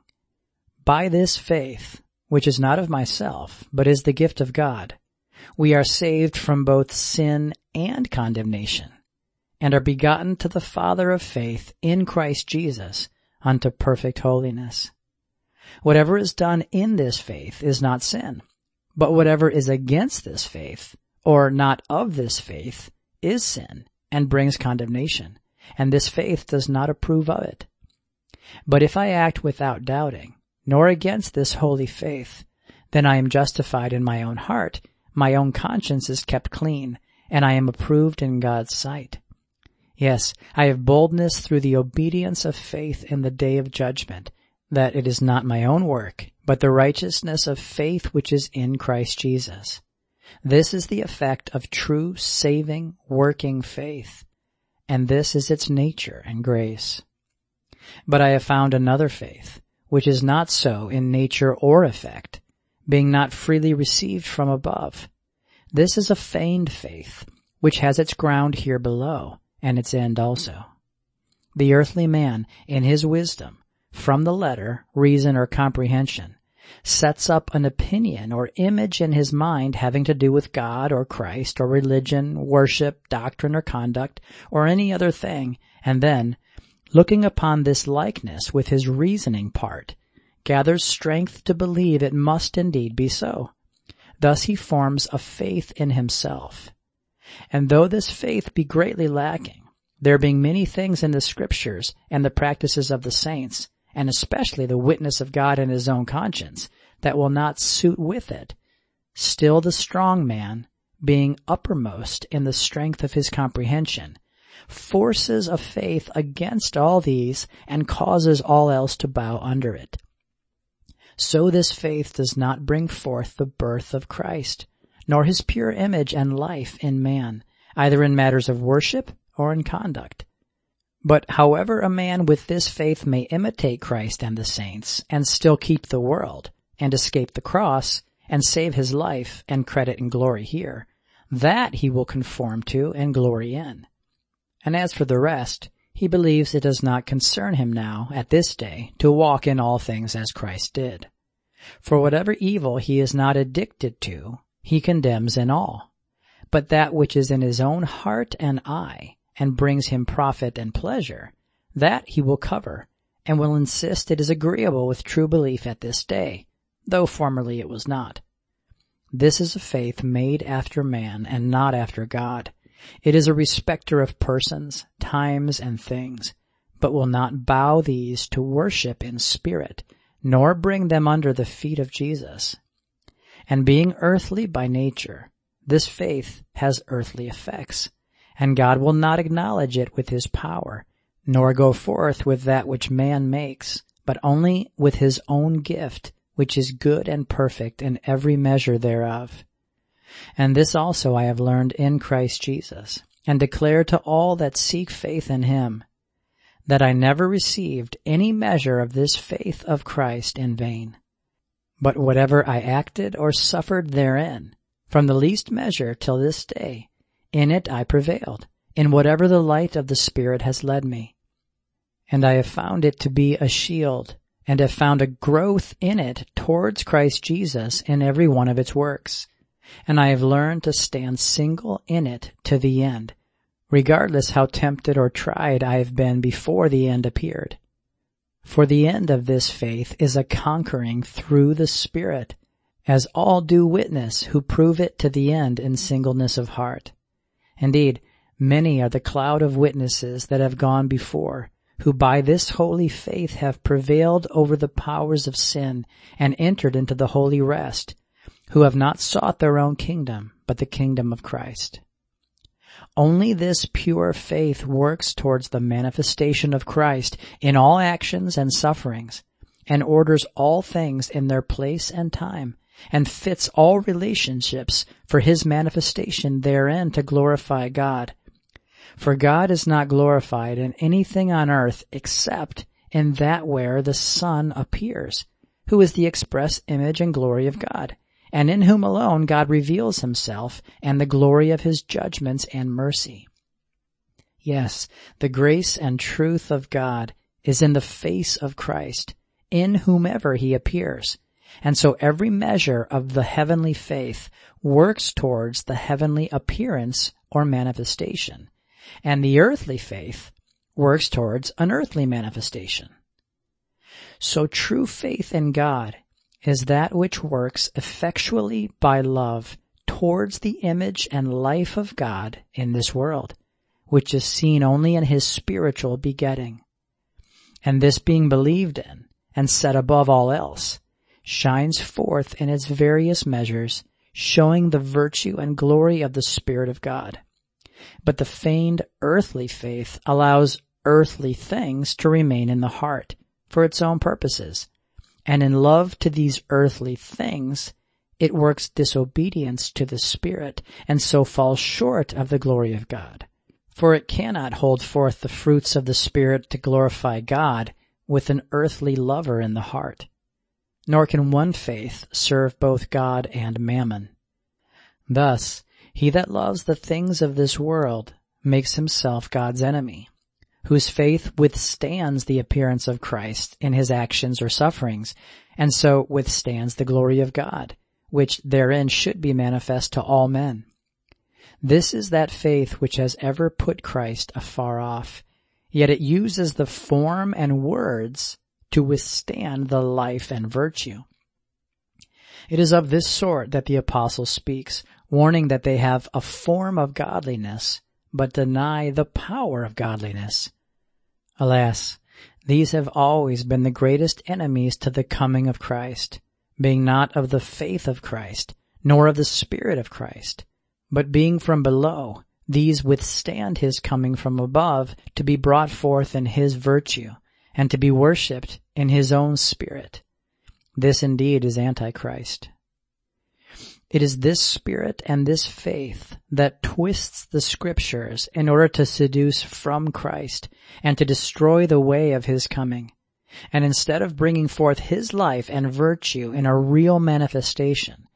By this faith, which is not of myself, but is the gift of God, we are saved from both sin and condemnation, and are begotten to the Father of faith in Christ Jesus unto perfect holiness. Whatever is done in this faith is not sin, but whatever is against this faith, or not of this faith, is sin and brings condemnation, and this faith does not approve of it. But if I act without doubting, nor against this holy faith, then I am justified in my own heart, my own conscience is kept clean, and I am approved in God's sight. Yes, I have boldness through the obedience of faith in the day of judgment, that it is not my own work, but the righteousness of faith which is in Christ Jesus. This is the effect of true saving, working faith, and this is its nature and grace. But I have found another faith, which is not so in nature or effect, being not freely received from above. This is a feigned faith, which has its ground here below, and its end also. The earthly man, in his wisdom, from the letter, reason, or comprehension, sets up an opinion or image in his mind having to do with God or Christ or religion, worship, doctrine or conduct, or any other thing, and then, looking upon this likeness with his reasoning part, gathers strength to believe it must indeed be so. Thus he forms a faith in himself. And though this faith be greatly lacking, there being many things in the scriptures and the practices of the saints, and especially the witness of God in his own conscience, that will not suit with it. Still the strong man, being uppermost in the strength of his comprehension, forces a faith against all these and causes all else to bow under it. So this faith does not bring forth the birth of Christ, nor his pure image and life in man, either in matters of worship or in conduct. But however a man with this faith may imitate Christ and the saints and still keep the world and escape the cross and save his life and credit and glory here, that he will conform to and glory in. And as for the rest, he believes it does not concern him now, at this day, to walk in all things as Christ did. For whatever evil he is not addicted to, he condemns in all. But that which is in his own heart and eye, and brings him profit and pleasure, that he will cover, and will insist it is agreeable with true belief at this day, though formerly it was not. This is a faith made after man and not after God. It is a respecter of persons, times, and things, but will not bow these to worship in spirit, nor bring them under the feet of Jesus. And being earthly by nature, this faith has earthly effects, and God will not acknowledge it with his power, nor go forth with that which man makes, but only with his own gift, which is good and perfect in every measure thereof. And this also I have learned in Christ Jesus, and declare to all that seek faith in him, that I never received any measure of this faith of Christ in vain. But whatever I acted or suffered therein, from the least measure till this day, in it I prevailed, in whatever the light of the Spirit has led me. And I have found it to be a shield, and have found a growth in it towards Christ Jesus in every one of its works. And I have learned to stand single in it to the end, regardless how tempted or tried I have been before the end appeared. For the end of this faith is a conquering through the Spirit, as all do witness who prove it to the end in singleness of heart. Indeed, many are the cloud of witnesses that have gone before, who by this holy faith have prevailed over the powers of sin and entered into the holy rest, who have not sought their own kingdom, but the kingdom of Christ. Only this pure faith works towards the manifestation of Christ in all actions and sufferings, and orders all things in their place and time, and fits all relationships for his manifestation therein to glorify God. For God is not glorified in anything on earth except in that where the Son appears, who is the express image and glory of God, and in whom alone God reveals himself and the glory of his judgments and mercy. Yes, the grace and truth of God is in the face of Christ, in whomever he appears. And so every measure of the heavenly faith works towards the heavenly appearance or manifestation. And the earthly faith works towards an earthly manifestation. So true faith in God is that which works effectually by love towards the image and life of God in this world, which is seen only in his spiritual begetting. And this being believed in and set above all else shines forth in its various measures, showing the virtue and glory of the Spirit of God. But the feigned earthly faith allows earthly things to remain in the heart for its own purposes and in love to these earthly things, it works disobedience to the Spirit, and so falls short of the glory of God. For it cannot hold forth the fruits of the Spirit to glorify God with an earthly lover in the heart. Nor can one faith serve both God and mammon. Thus, he that loves the things of this world makes himself God's enemy whose faith withstands the appearance of Christ in his actions or sufferings, and so withstands the glory of God, which therein should be manifest to all men. This is that faith which has ever put Christ afar off, yet it uses the form and words to withstand the life and virtue. It is of this sort that the apostle speaks, warning that they have a form of godliness, but deny the power of godliness. Alas, these have always been the greatest enemies to the coming of Christ, being not of the faith of Christ, nor of the Spirit of Christ, but being from below, these withstand his coming from above to be brought forth in his virtue, and to be worshipped in his own spirit. This indeed is Antichrist. It is this spirit and this faith that twists the scriptures in order to seduce from Christ and to destroy the way of his coming. And instead of bringing forth his life and virtue in a real manifestation,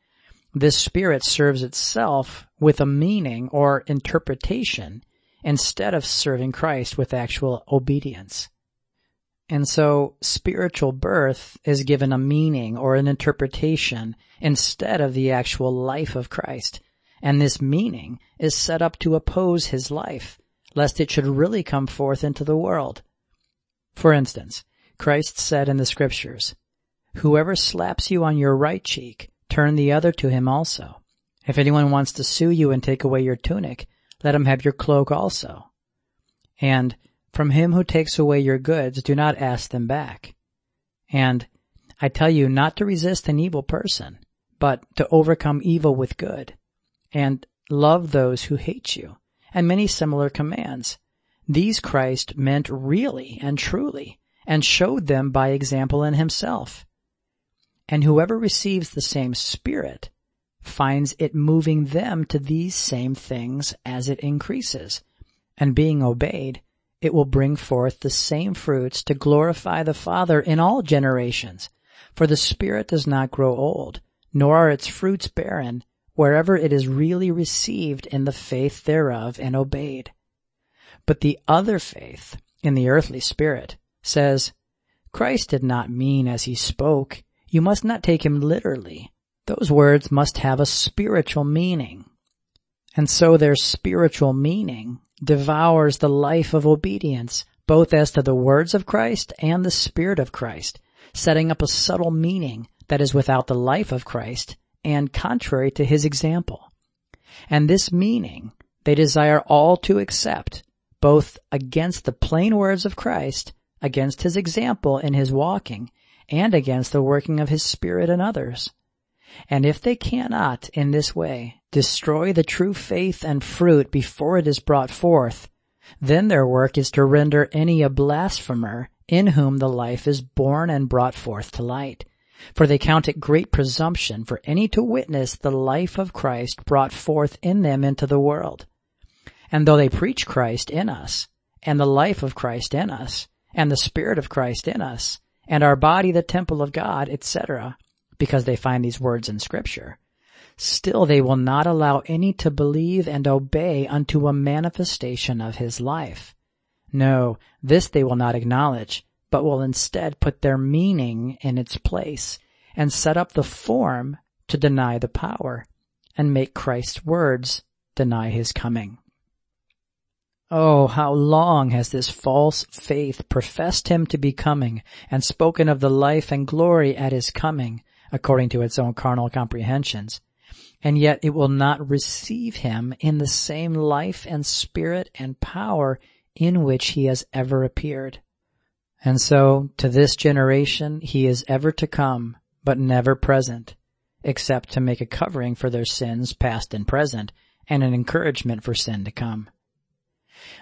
this spirit serves itself with a meaning or interpretation instead of serving Christ with actual obedience. And so spiritual birth is given a meaning or an interpretation instead of the actual life of Christ. And this meaning is set up to oppose his life, lest it should really come forth into the world. For instance, Christ said in the scriptures, Whoever slaps you on your right cheek, turn the other to him also. If anyone wants to sue you and take away your tunic, let him have your cloak also. And from him who takes away your goods, do not ask them back. And I tell you not to resist an evil person, but to overcome evil with good. And love those who hate you. And many similar commands. These Christ meant really and truly, and showed them by example in himself. And whoever receives the same Spirit finds it moving them to these same things as it increases. And being obeyed, it will bring forth the same fruits to glorify the Father in all generations. For the Spirit does not grow old, nor are its fruits barren, wherever it is really received in the faith thereof and obeyed. But the other faith, in the earthly spirit, says, Christ did not mean as he spoke. You must not take him literally. Those words must have a spiritual meaning. And so their spiritual meaning devours the life of obedience, both as to the words of Christ and the Spirit of Christ, setting up a subtle meaning that is without the life of Christ and contrary to his example. And this meaning they desire all to accept, both against the plain words of Christ, against his example in his walking, and against the working of his Spirit in others. And if they cannot, in this way, destroy the true faith and fruit before it is brought forth, then their work is to render any a blasphemer in whom the life is born and brought forth to light. For they count it great presumption for any to witness the life of Christ brought forth in them into the world. And though they preach Christ in us, and the life of Christ in us, and the Spirit of Christ in us, and our body the temple of God, etc., because they find these words in scripture, still they will not allow any to believe and obey unto a manifestation of his life. No, this they will not acknowledge, but will instead put their meaning in its place and set up the form to deny the power and make Christ's words deny his coming. Oh, how long has this false faith professed him to be coming and spoken of the life and glory at his coming, according to its own carnal comprehensions, and yet it will not receive him in the same life and spirit and power in which he has ever appeared. And so, to this generation he is ever to come, but never present, except to make a covering for their sins past and present, and an encouragement for sin to come.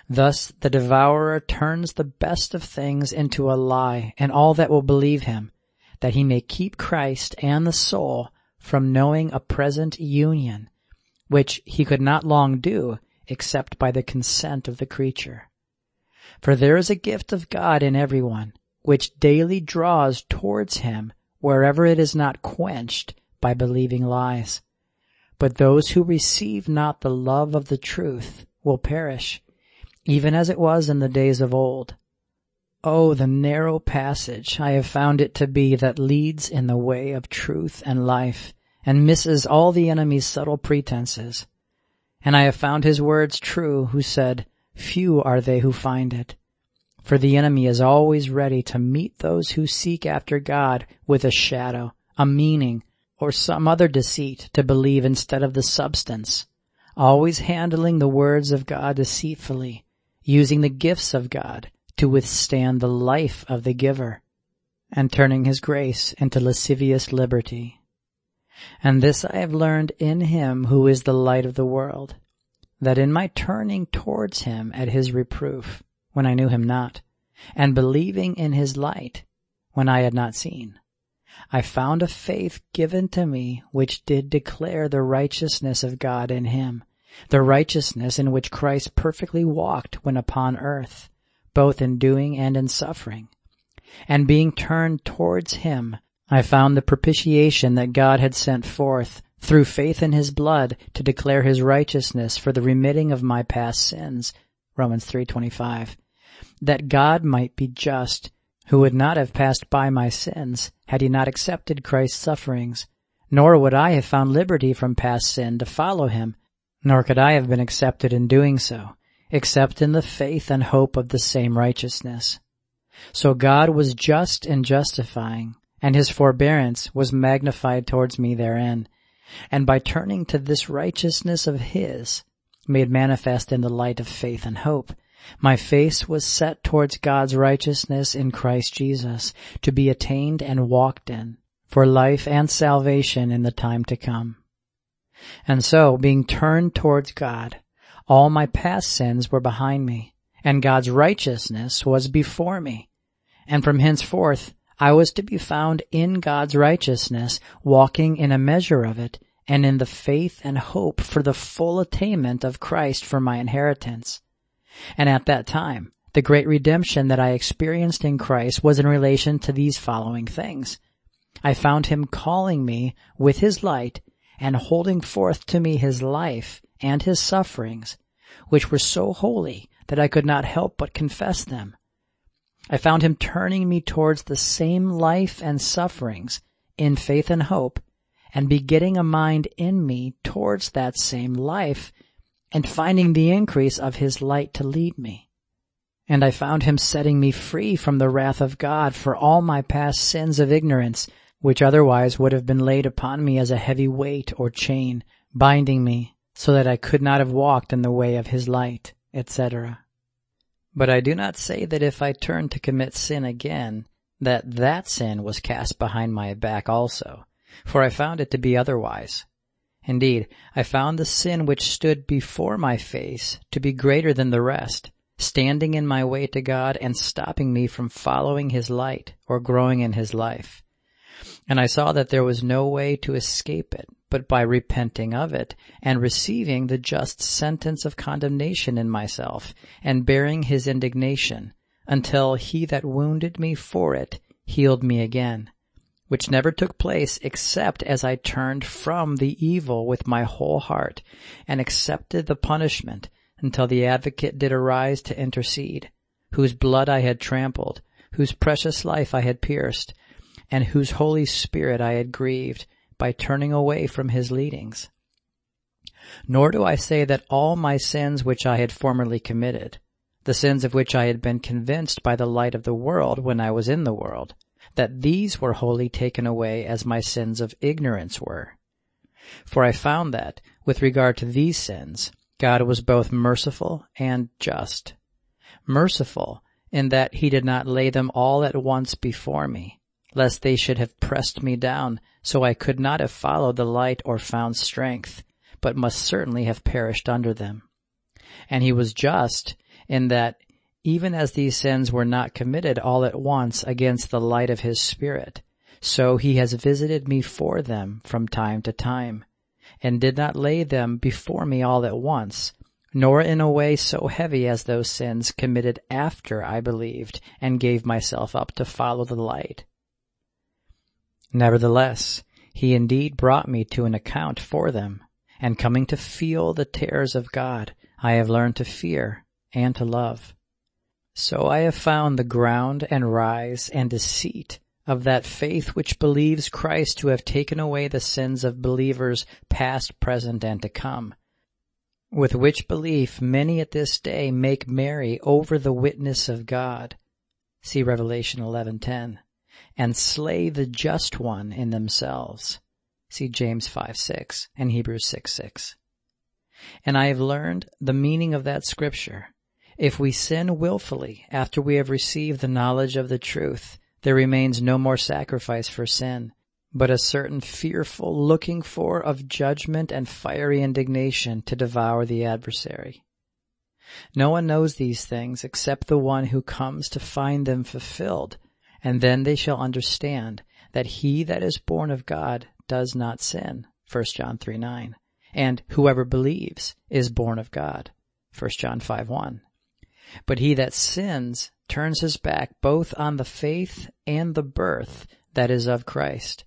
Thus the devourer turns the best of things into a lie and all that will believe him, that he may keep Christ and the soul from knowing a present union, which he could not long do except by the consent of the creature. For there is a gift of God in everyone, which daily draws towards him wherever it is not quenched by believing lies. But those who receive not the love of the truth will perish, even as it was in the days of old. Oh, the narrow passage I have found it to be that leads in the way of truth and life, and misses all the enemy's subtle pretenses. And I have found his words true who said, Few are they who find it. For the enemy is always ready to meet those who seek after God with a shadow, a meaning, or some other deceit to believe instead of the substance, always handling the words of God deceitfully, using the gifts of God to withstand the life of the giver, and turning his grace into lascivious liberty. And this I have learned in him who is the light of the world, that in my turning towards him at his reproof, when I knew him not, and believing in his light, when I had not seen, I found a faith given to me which did declare the righteousness of God in him, the righteousness in which Christ perfectly walked when upon earth, both in doing and in suffering. And being turned towards him, I found the propitiation that God had sent forth through faith in his blood to declare his righteousness for the remitting of my past sins. Romans 3:25. That God might be just, who would not have passed by my sins had he not accepted Christ's sufferings, nor would I have found liberty from past sin to follow him nor could I have been accepted in doing so, except in the faith and hope of the same righteousness. So God was just in justifying, and his forbearance was magnified towards me therein, and by turning to this righteousness of his, made manifest in the light of faith and hope, my face was set towards God's righteousness in Christ Jesus, to be attained and walked in, for life and salvation in the time to come. And so, being turned towards God, all my past sins were behind me, and God's righteousness was before me. And from henceforth, I was to be found in God's righteousness, walking in a measure of it, and in the faith and hope for the full attainment of Christ for my inheritance. And at that time, the great redemption that I experienced in Christ was in relation to these following things. I found him calling me with his light and holding forth to me his life and his sufferings, which were so holy that I could not help but confess them. I found him turning me towards the same life and sufferings in faith and hope, and begetting a mind in me towards that same life, and finding the increase of his light to lead me. And I found him setting me free from the wrath of God for all my past sins of ignorance, which otherwise would have been laid upon me as a heavy weight or chain, binding me so that I could not have walked in the way of his light, etc. But I do not say that if I turned to commit sin again, that that sin was cast behind my back also, for I found it to be otherwise. Indeed, I found the sin which stood before my face to be greater than the rest, standing in my way to God and stopping me from following His light or growing in His life. And I saw that there was no way to escape it, but by repenting of it, and receiving the just sentence of condemnation in myself, and bearing his indignation, until he that wounded me for it healed me again, which never took place except as I turned from the evil with my whole heart and accepted the punishment until the advocate did arise to intercede, whose blood I had trampled, whose precious life I had pierced, and whose Holy Spirit I had grieved by turning away from his leadings. Nor do I say that all my sins which I had formerly committed, the sins of which I had been convinced by the light of the world when I was in the world, that these were wholly taken away as my sins of ignorance were. For I found that, with regard to these sins, God was both merciful and just. Merciful in that he did not lay them all at once before me, lest they should have pressed me down, so I could not have followed the light or found strength, but must certainly have perished under them. And he was just in that even as these sins were not committed all at once against the light of his spirit, so he has visited me for them from time to time, and did not lay them before me all at once, nor in a way so heavy as those sins committed after I believed and gave myself up to follow the light. Nevertheless, he indeed brought me to an account for them, and coming to feel the terrors of God, I have learned to fear and to love. So I have found the ground and rise and deceit of that faith which believes Christ to have taken away the sins of believers past, present, and to come, with which belief many at this day make merry over the witness of God. See Revelation 11:10 and slay the just one in themselves. See James 5 6 and Hebrews 6 6. And I have learned the meaning of that scripture. If we sin wilfully after we have received the knowledge of the truth, there remains no more sacrifice for sin, but a certain fearful looking for of judgment and fiery indignation to devour the adversary. No one knows these things except the one who comes to find them fulfilled, and then they shall understand that he that is born of God does not sin. 1 John 3 9. And whoever believes is born of God. 1 John 5 1. But he that sins turns his back both on the faith and the birth that is of Christ,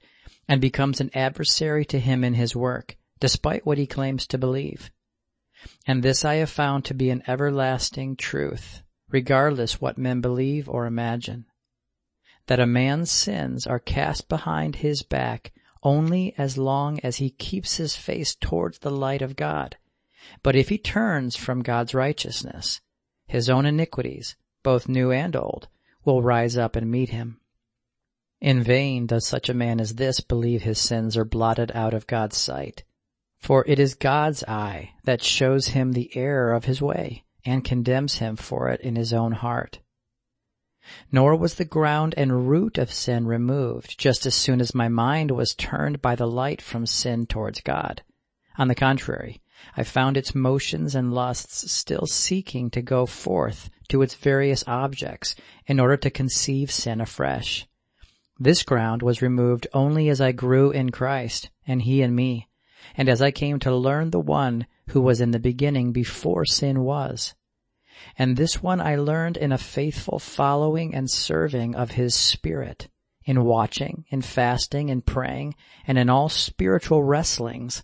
and becomes an adversary to him in his work, despite what he claims to believe. And this I have found to be an everlasting truth, regardless what men believe or imagine. That a man's sins are cast behind his back only as long as he keeps his face towards the light of God. But if he turns from God's righteousness, his own iniquities, both new and old, will rise up and meet him. In vain does such a man as this believe his sins are blotted out of God's sight. For it is God's eye that shows him the error of his way and condemns him for it in his own heart. Nor was the ground and root of sin removed just as soon as my mind was turned by the light from sin towards God. On the contrary, I found its motions and lusts still seeking to go forth to its various objects in order to conceive sin afresh. This ground was removed only as I grew in Christ, and He in me, and as I came to learn the one who was in the beginning before sin was. And this one I learned in a faithful following and serving of His Spirit, in watching, in fasting, in praying, and in all spiritual wrestlings,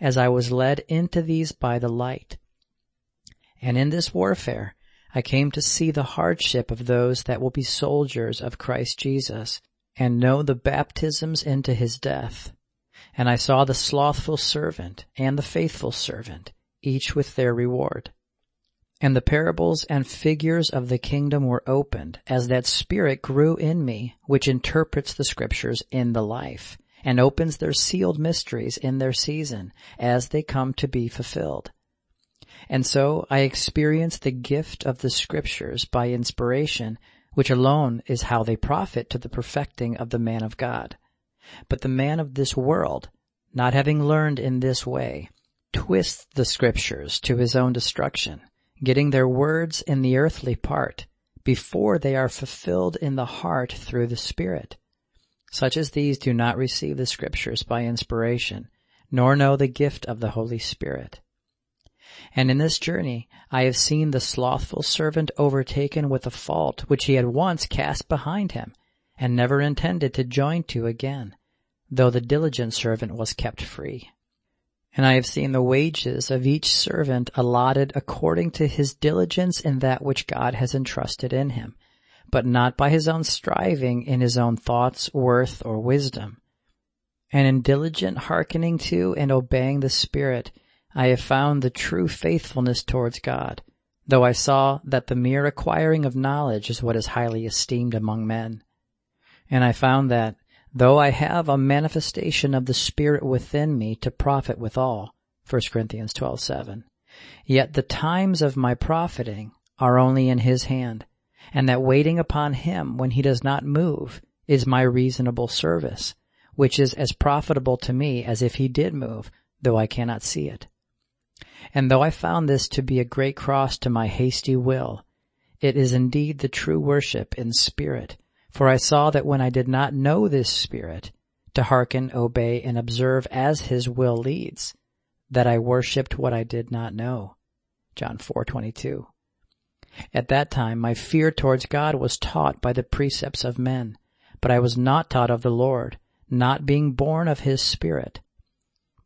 as I was led into these by the light. And in this warfare, I came to see the hardship of those that will be soldiers of Christ Jesus, and know the baptisms into his death. And I saw the slothful servant and the faithful servant, each with their reward. And the parables and figures of the kingdom were opened as that spirit grew in me, which interprets the scriptures in the life and opens their sealed mysteries in their season as they come to be fulfilled. And so I experience the gift of the scriptures by inspiration, which alone is how they profit to the perfecting of the man of God. But the man of this world, not having learned in this way, twists the scriptures to his own destruction, getting their words in the earthly part before they are fulfilled in the heart through the Spirit. Such as these do not receive the scriptures by inspiration, nor know the gift of the Holy Spirit. And in this journey I have seen the slothful servant overtaken with a fault which he had once cast behind him, and never intended to join to again, though the diligent servant was kept free. And I have seen the wages of each servant allotted according to his diligence in that which God has entrusted in him, but not by his own striving in his own thoughts, worth, or wisdom. And in diligent hearkening to and obeying the Spirit, I have found the true faithfulness towards God, though I saw that the mere acquiring of knowledge is what is highly esteemed among men. And I found that, though I have a manifestation of the Spirit within me to profit withal, 1 Corinthians 12:7, yet the times of my profiting are only in his hand, and that waiting upon him when he does not move is my reasonable service, which is as profitable to me as if he did move, though I cannot see it. And though I found this to be a great cross to my hasty will, it is indeed the true worship in spirit, for I saw that when I did not know this spirit, to hearken, obey, and observe as his will leads, that I worshipped what I did not know. John 4:22. At that time my fear towards God was taught by the precepts of men, but I was not taught of the Lord, not being born of his spirit.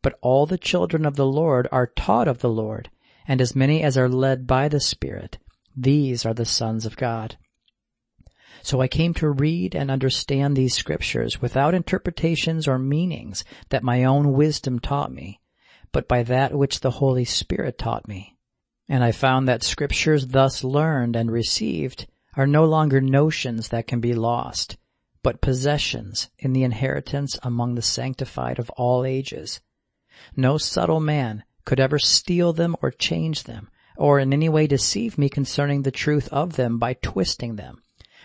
But all the children of the Lord are taught of the Lord, and as many as are led by the Spirit, these are the sons of God. So I came to read and understand these scriptures without interpretations or meanings that my own wisdom taught me, but by that which the Holy Spirit taught me. And I found that scriptures thus learned and received are no longer notions that can be lost, but possessions in the inheritance among the sanctified of all ages, no subtle man could ever steal them or change them, or in any way deceive me concerning the truth of them by twisting them,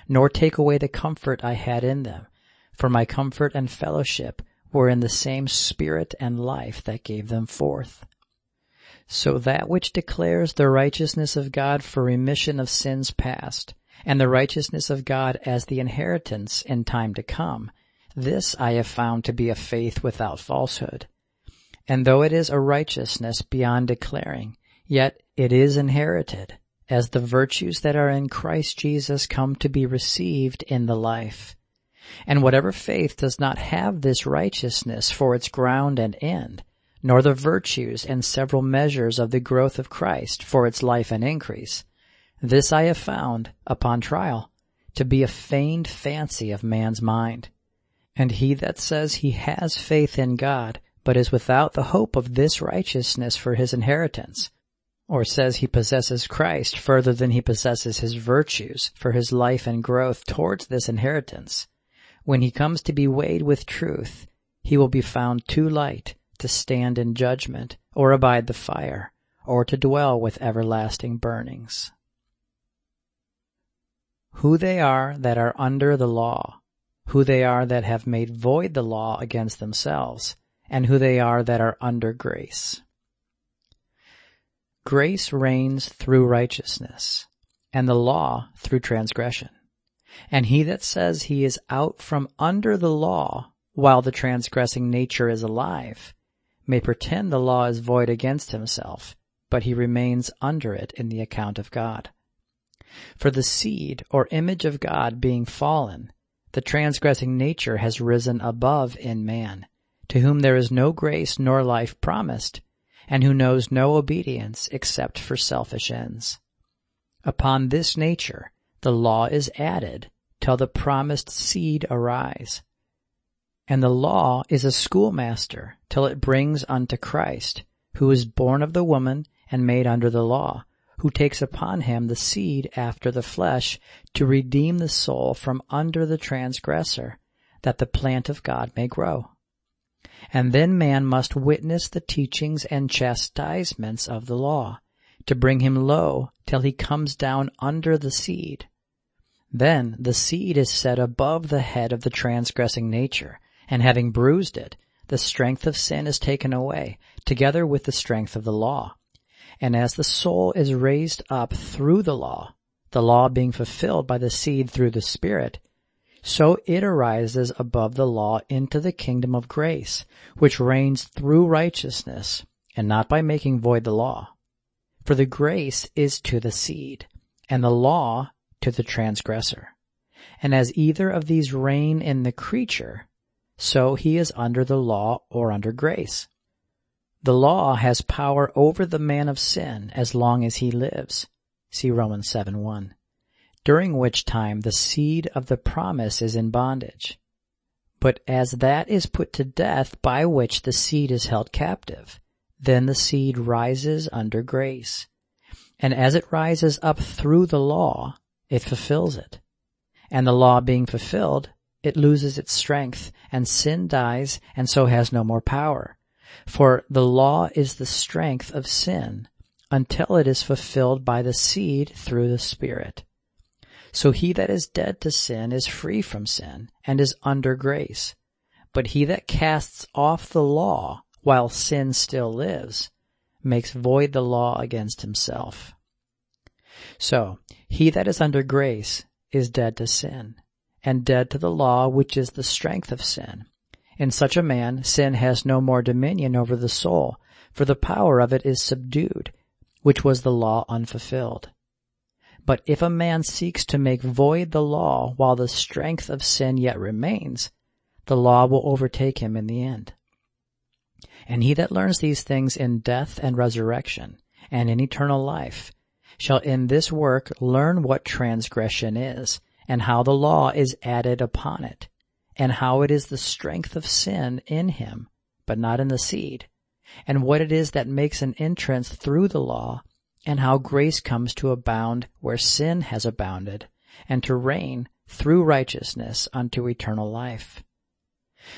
nor take away the comfort I had in them, for my comfort and fellowship were in the same spirit and life that gave them forth. So that which declares the righteousness of God for remission of sins past, and the righteousness of God as the inheritance in time to come, this I have found to be a faith without falsehood. And though it is a righteousness beyond declaring, yet it is inherited, as the virtues that are in Christ Jesus come to be received in the life. And whatever faith does not have this righteousness for its ground and end, nor the virtues and several measures of the growth of Christ for its life and increase, this I have found, upon trial, to be a feigned fancy of man's mind. And he that says he has faith in God but is without the hope of this righteousness for his inheritance, or says he possesses Christ further than he possesses his virtues for his life and growth towards this inheritance, when he comes to be weighed with truth, he will be found too light to stand in judgment, or abide the fire, or to dwell with everlasting burnings. Who they are that are under the law, who they are that have made void the law against themselves, and who they are that are under grace. Grace reigns through righteousness, and the law through transgression. And he that says he is out from under the law while the transgressing nature is alive may pretend the law is void against himself, but he remains under it in the account of God. For the seed or image of God being fallen, the transgressing nature has risen above in man, to whom there is no grace nor life promised, and who knows no obedience except for selfish ends. Upon this nature the law is added till the promised seed arise. And the law is a schoolmaster till it brings unto Christ, who is born of the woman and made under the law, who takes upon him the seed after the flesh to redeem the soul from under the transgressor, that the plant of God may grow. And then man must witness the teachings and chastisements of the law, to bring him low till he comes down under the seed. Then the seed is set above the head of the transgressing nature, and having bruised it, the strength of sin is taken away, together with the strength of the law. And as the soul is raised up through the law, the law being fulfilled by the seed through the Spirit, so it arises above the law into the kingdom of grace, which reigns through righteousness, and not by making void the law. For the grace is to the seed, and the law to the transgressor. And as either of these reign in the creature, so he is under the law or under grace. The law has power over the man of sin as long as he lives. See Romans 7 1. During which time the seed of the promise is in bondage. But as that is put to death by which the seed is held captive, then the seed rises under grace. And as it rises up through the law, it fulfills it. And the law being fulfilled, it loses its strength, and sin dies, and so has no more power. For the law is the strength of sin, until it is fulfilled by the seed through the Spirit. So he that is dead to sin is free from sin, and is under grace. But he that casts off the law while sin still lives, makes void the law against himself. So, he that is under grace is dead to sin, and dead to the law which is the strength of sin. In such a man, sin has no more dominion over the soul, for the power of it is subdued, which was the law unfulfilled. But if a man seeks to make void the law while the strength of sin yet remains, the law will overtake him in the end. And he that learns these things in death and resurrection, and in eternal life, shall in this work learn what transgression is, and how the law is added upon it, and how it is the strength of sin in him, but not in the seed, and what it is that makes an entrance through the law, and how grace comes to abound where sin has abounded, and to reign through righteousness unto eternal life.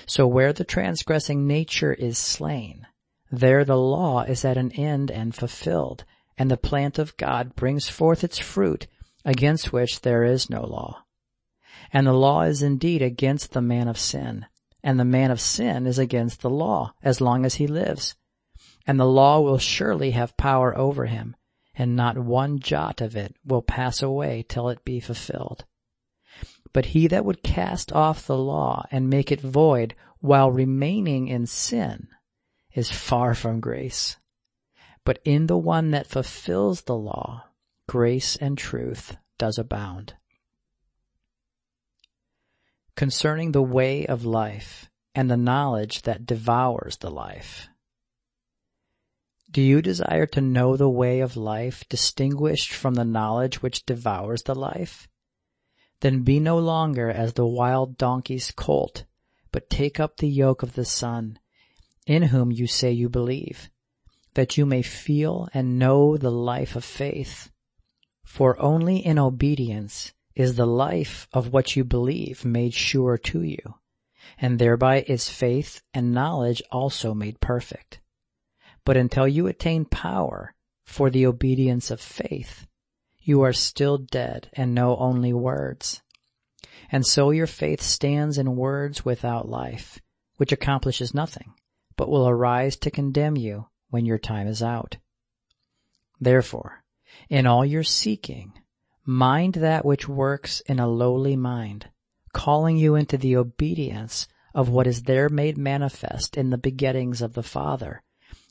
So where the transgressing nature is slain, there the law is at an end and fulfilled, and the plant of God brings forth its fruit, against which there is no law. And the law is indeed against the man of sin, and the man of sin is against the law, as long as he lives. And the law will surely have power over him, and not one jot of it will pass away till it be fulfilled. But he that would cast off the law and make it void while remaining in sin is far from grace. But in the one that fulfills the law, grace and truth does abound. Concerning the way of life and the knowledge that devours the life. Do you desire to know the way of life distinguished from the knowledge which devours the life? Then be no longer as the wild donkey's colt, but take up the yoke of the Son, in whom you say you believe, that you may feel and know the life of faith. For only in obedience is the life of what you believe made sure to you, and thereby is faith and knowledge also made perfect. But until you attain power for the obedience of faith, you are still dead and know only words. And so your faith stands in words without life, which accomplishes nothing, but will arise to condemn you when your time is out. Therefore, in all your seeking, mind that which works in a lowly mind, calling you into the obedience of what is there made manifest in the begettings of the Father,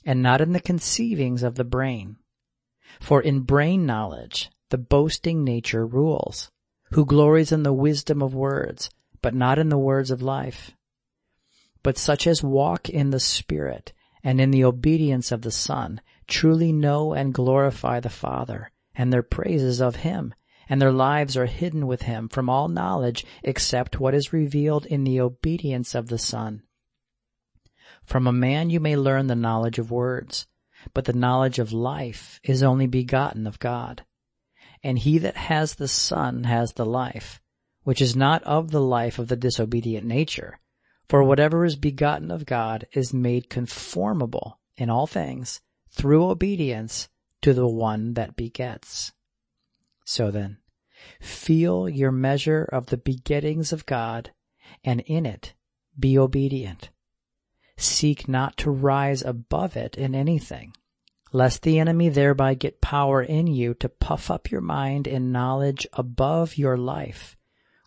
and not in the conceivings of the brain. For in brain knowledge the boasting nature rules, who glories in the wisdom of words, but not in the words of life. But such as walk in the Spirit and in the obedience of the Son truly know and glorify the Father, and their praises of Him, and their lives are hidden with Him from all knowledge except what is revealed in the obedience of the Son. From a man you may learn the knowledge of words, but the knowledge of life is only begotten of God. And he that has the Son has the life, which is not of the life of the disobedient nature. For whatever is begotten of God is made conformable in all things through obedience to the one that begets. So then, feel your measure of the begettings of God, and in it be obedient. Seek not to rise above it in anything, lest the enemy thereby get power in you to puff up your mind in knowledge above your life,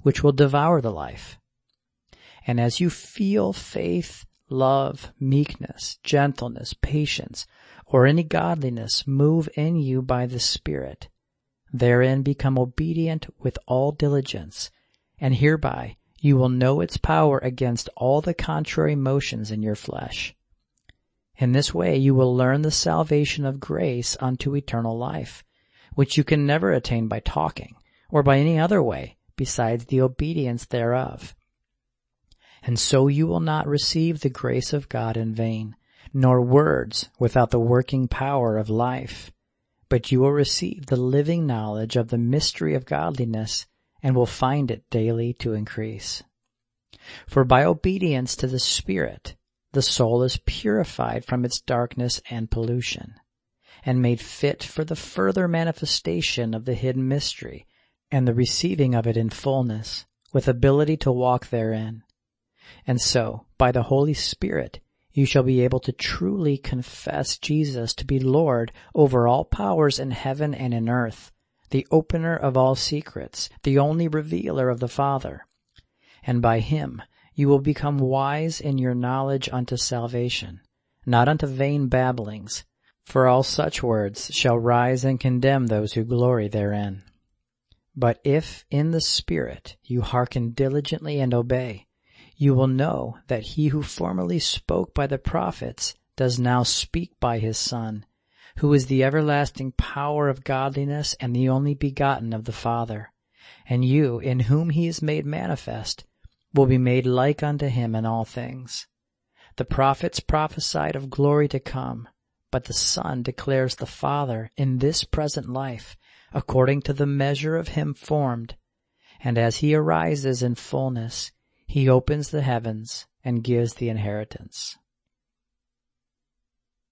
which will devour the life. And as you feel faith, love, meekness, gentleness, patience, or any godliness move in you by the Spirit, therein become obedient with all diligence, and hereby you will know its power against all the contrary motions in your flesh. In this way you will learn the salvation of grace unto eternal life, which you can never attain by talking, or by any other way besides the obedience thereof. And so you will not receive the grace of God in vain, nor words without the working power of life, but you will receive the living knowledge of the mystery of godliness and will find it daily to increase. For by obedience to the Spirit, the soul is purified from its darkness and pollution, and made fit for the further manifestation of the hidden mystery and the receiving of it in fullness, with ability to walk therein. And so, by the Holy Spirit, you shall be able to truly confess Jesus to be Lord over all powers in heaven and in earth, the opener of all secrets, the only revealer of the Father. And by him you will become wise in your knowledge unto salvation, not unto vain babblings, for all such words shall rise and condemn those who glory therein. But if in the Spirit you hearken diligently and obey, you will know that he who formerly spoke by the prophets does now speak by his Son, who is the everlasting power of godliness and the only begotten of the Father. And you, in whom he is made manifest, will be made like unto him in all things. The prophets prophesied of glory to come, but the Son declares the Father in this present life, according to the measure of him formed. And as he arises in fullness, he opens the heavens and gives the inheritance.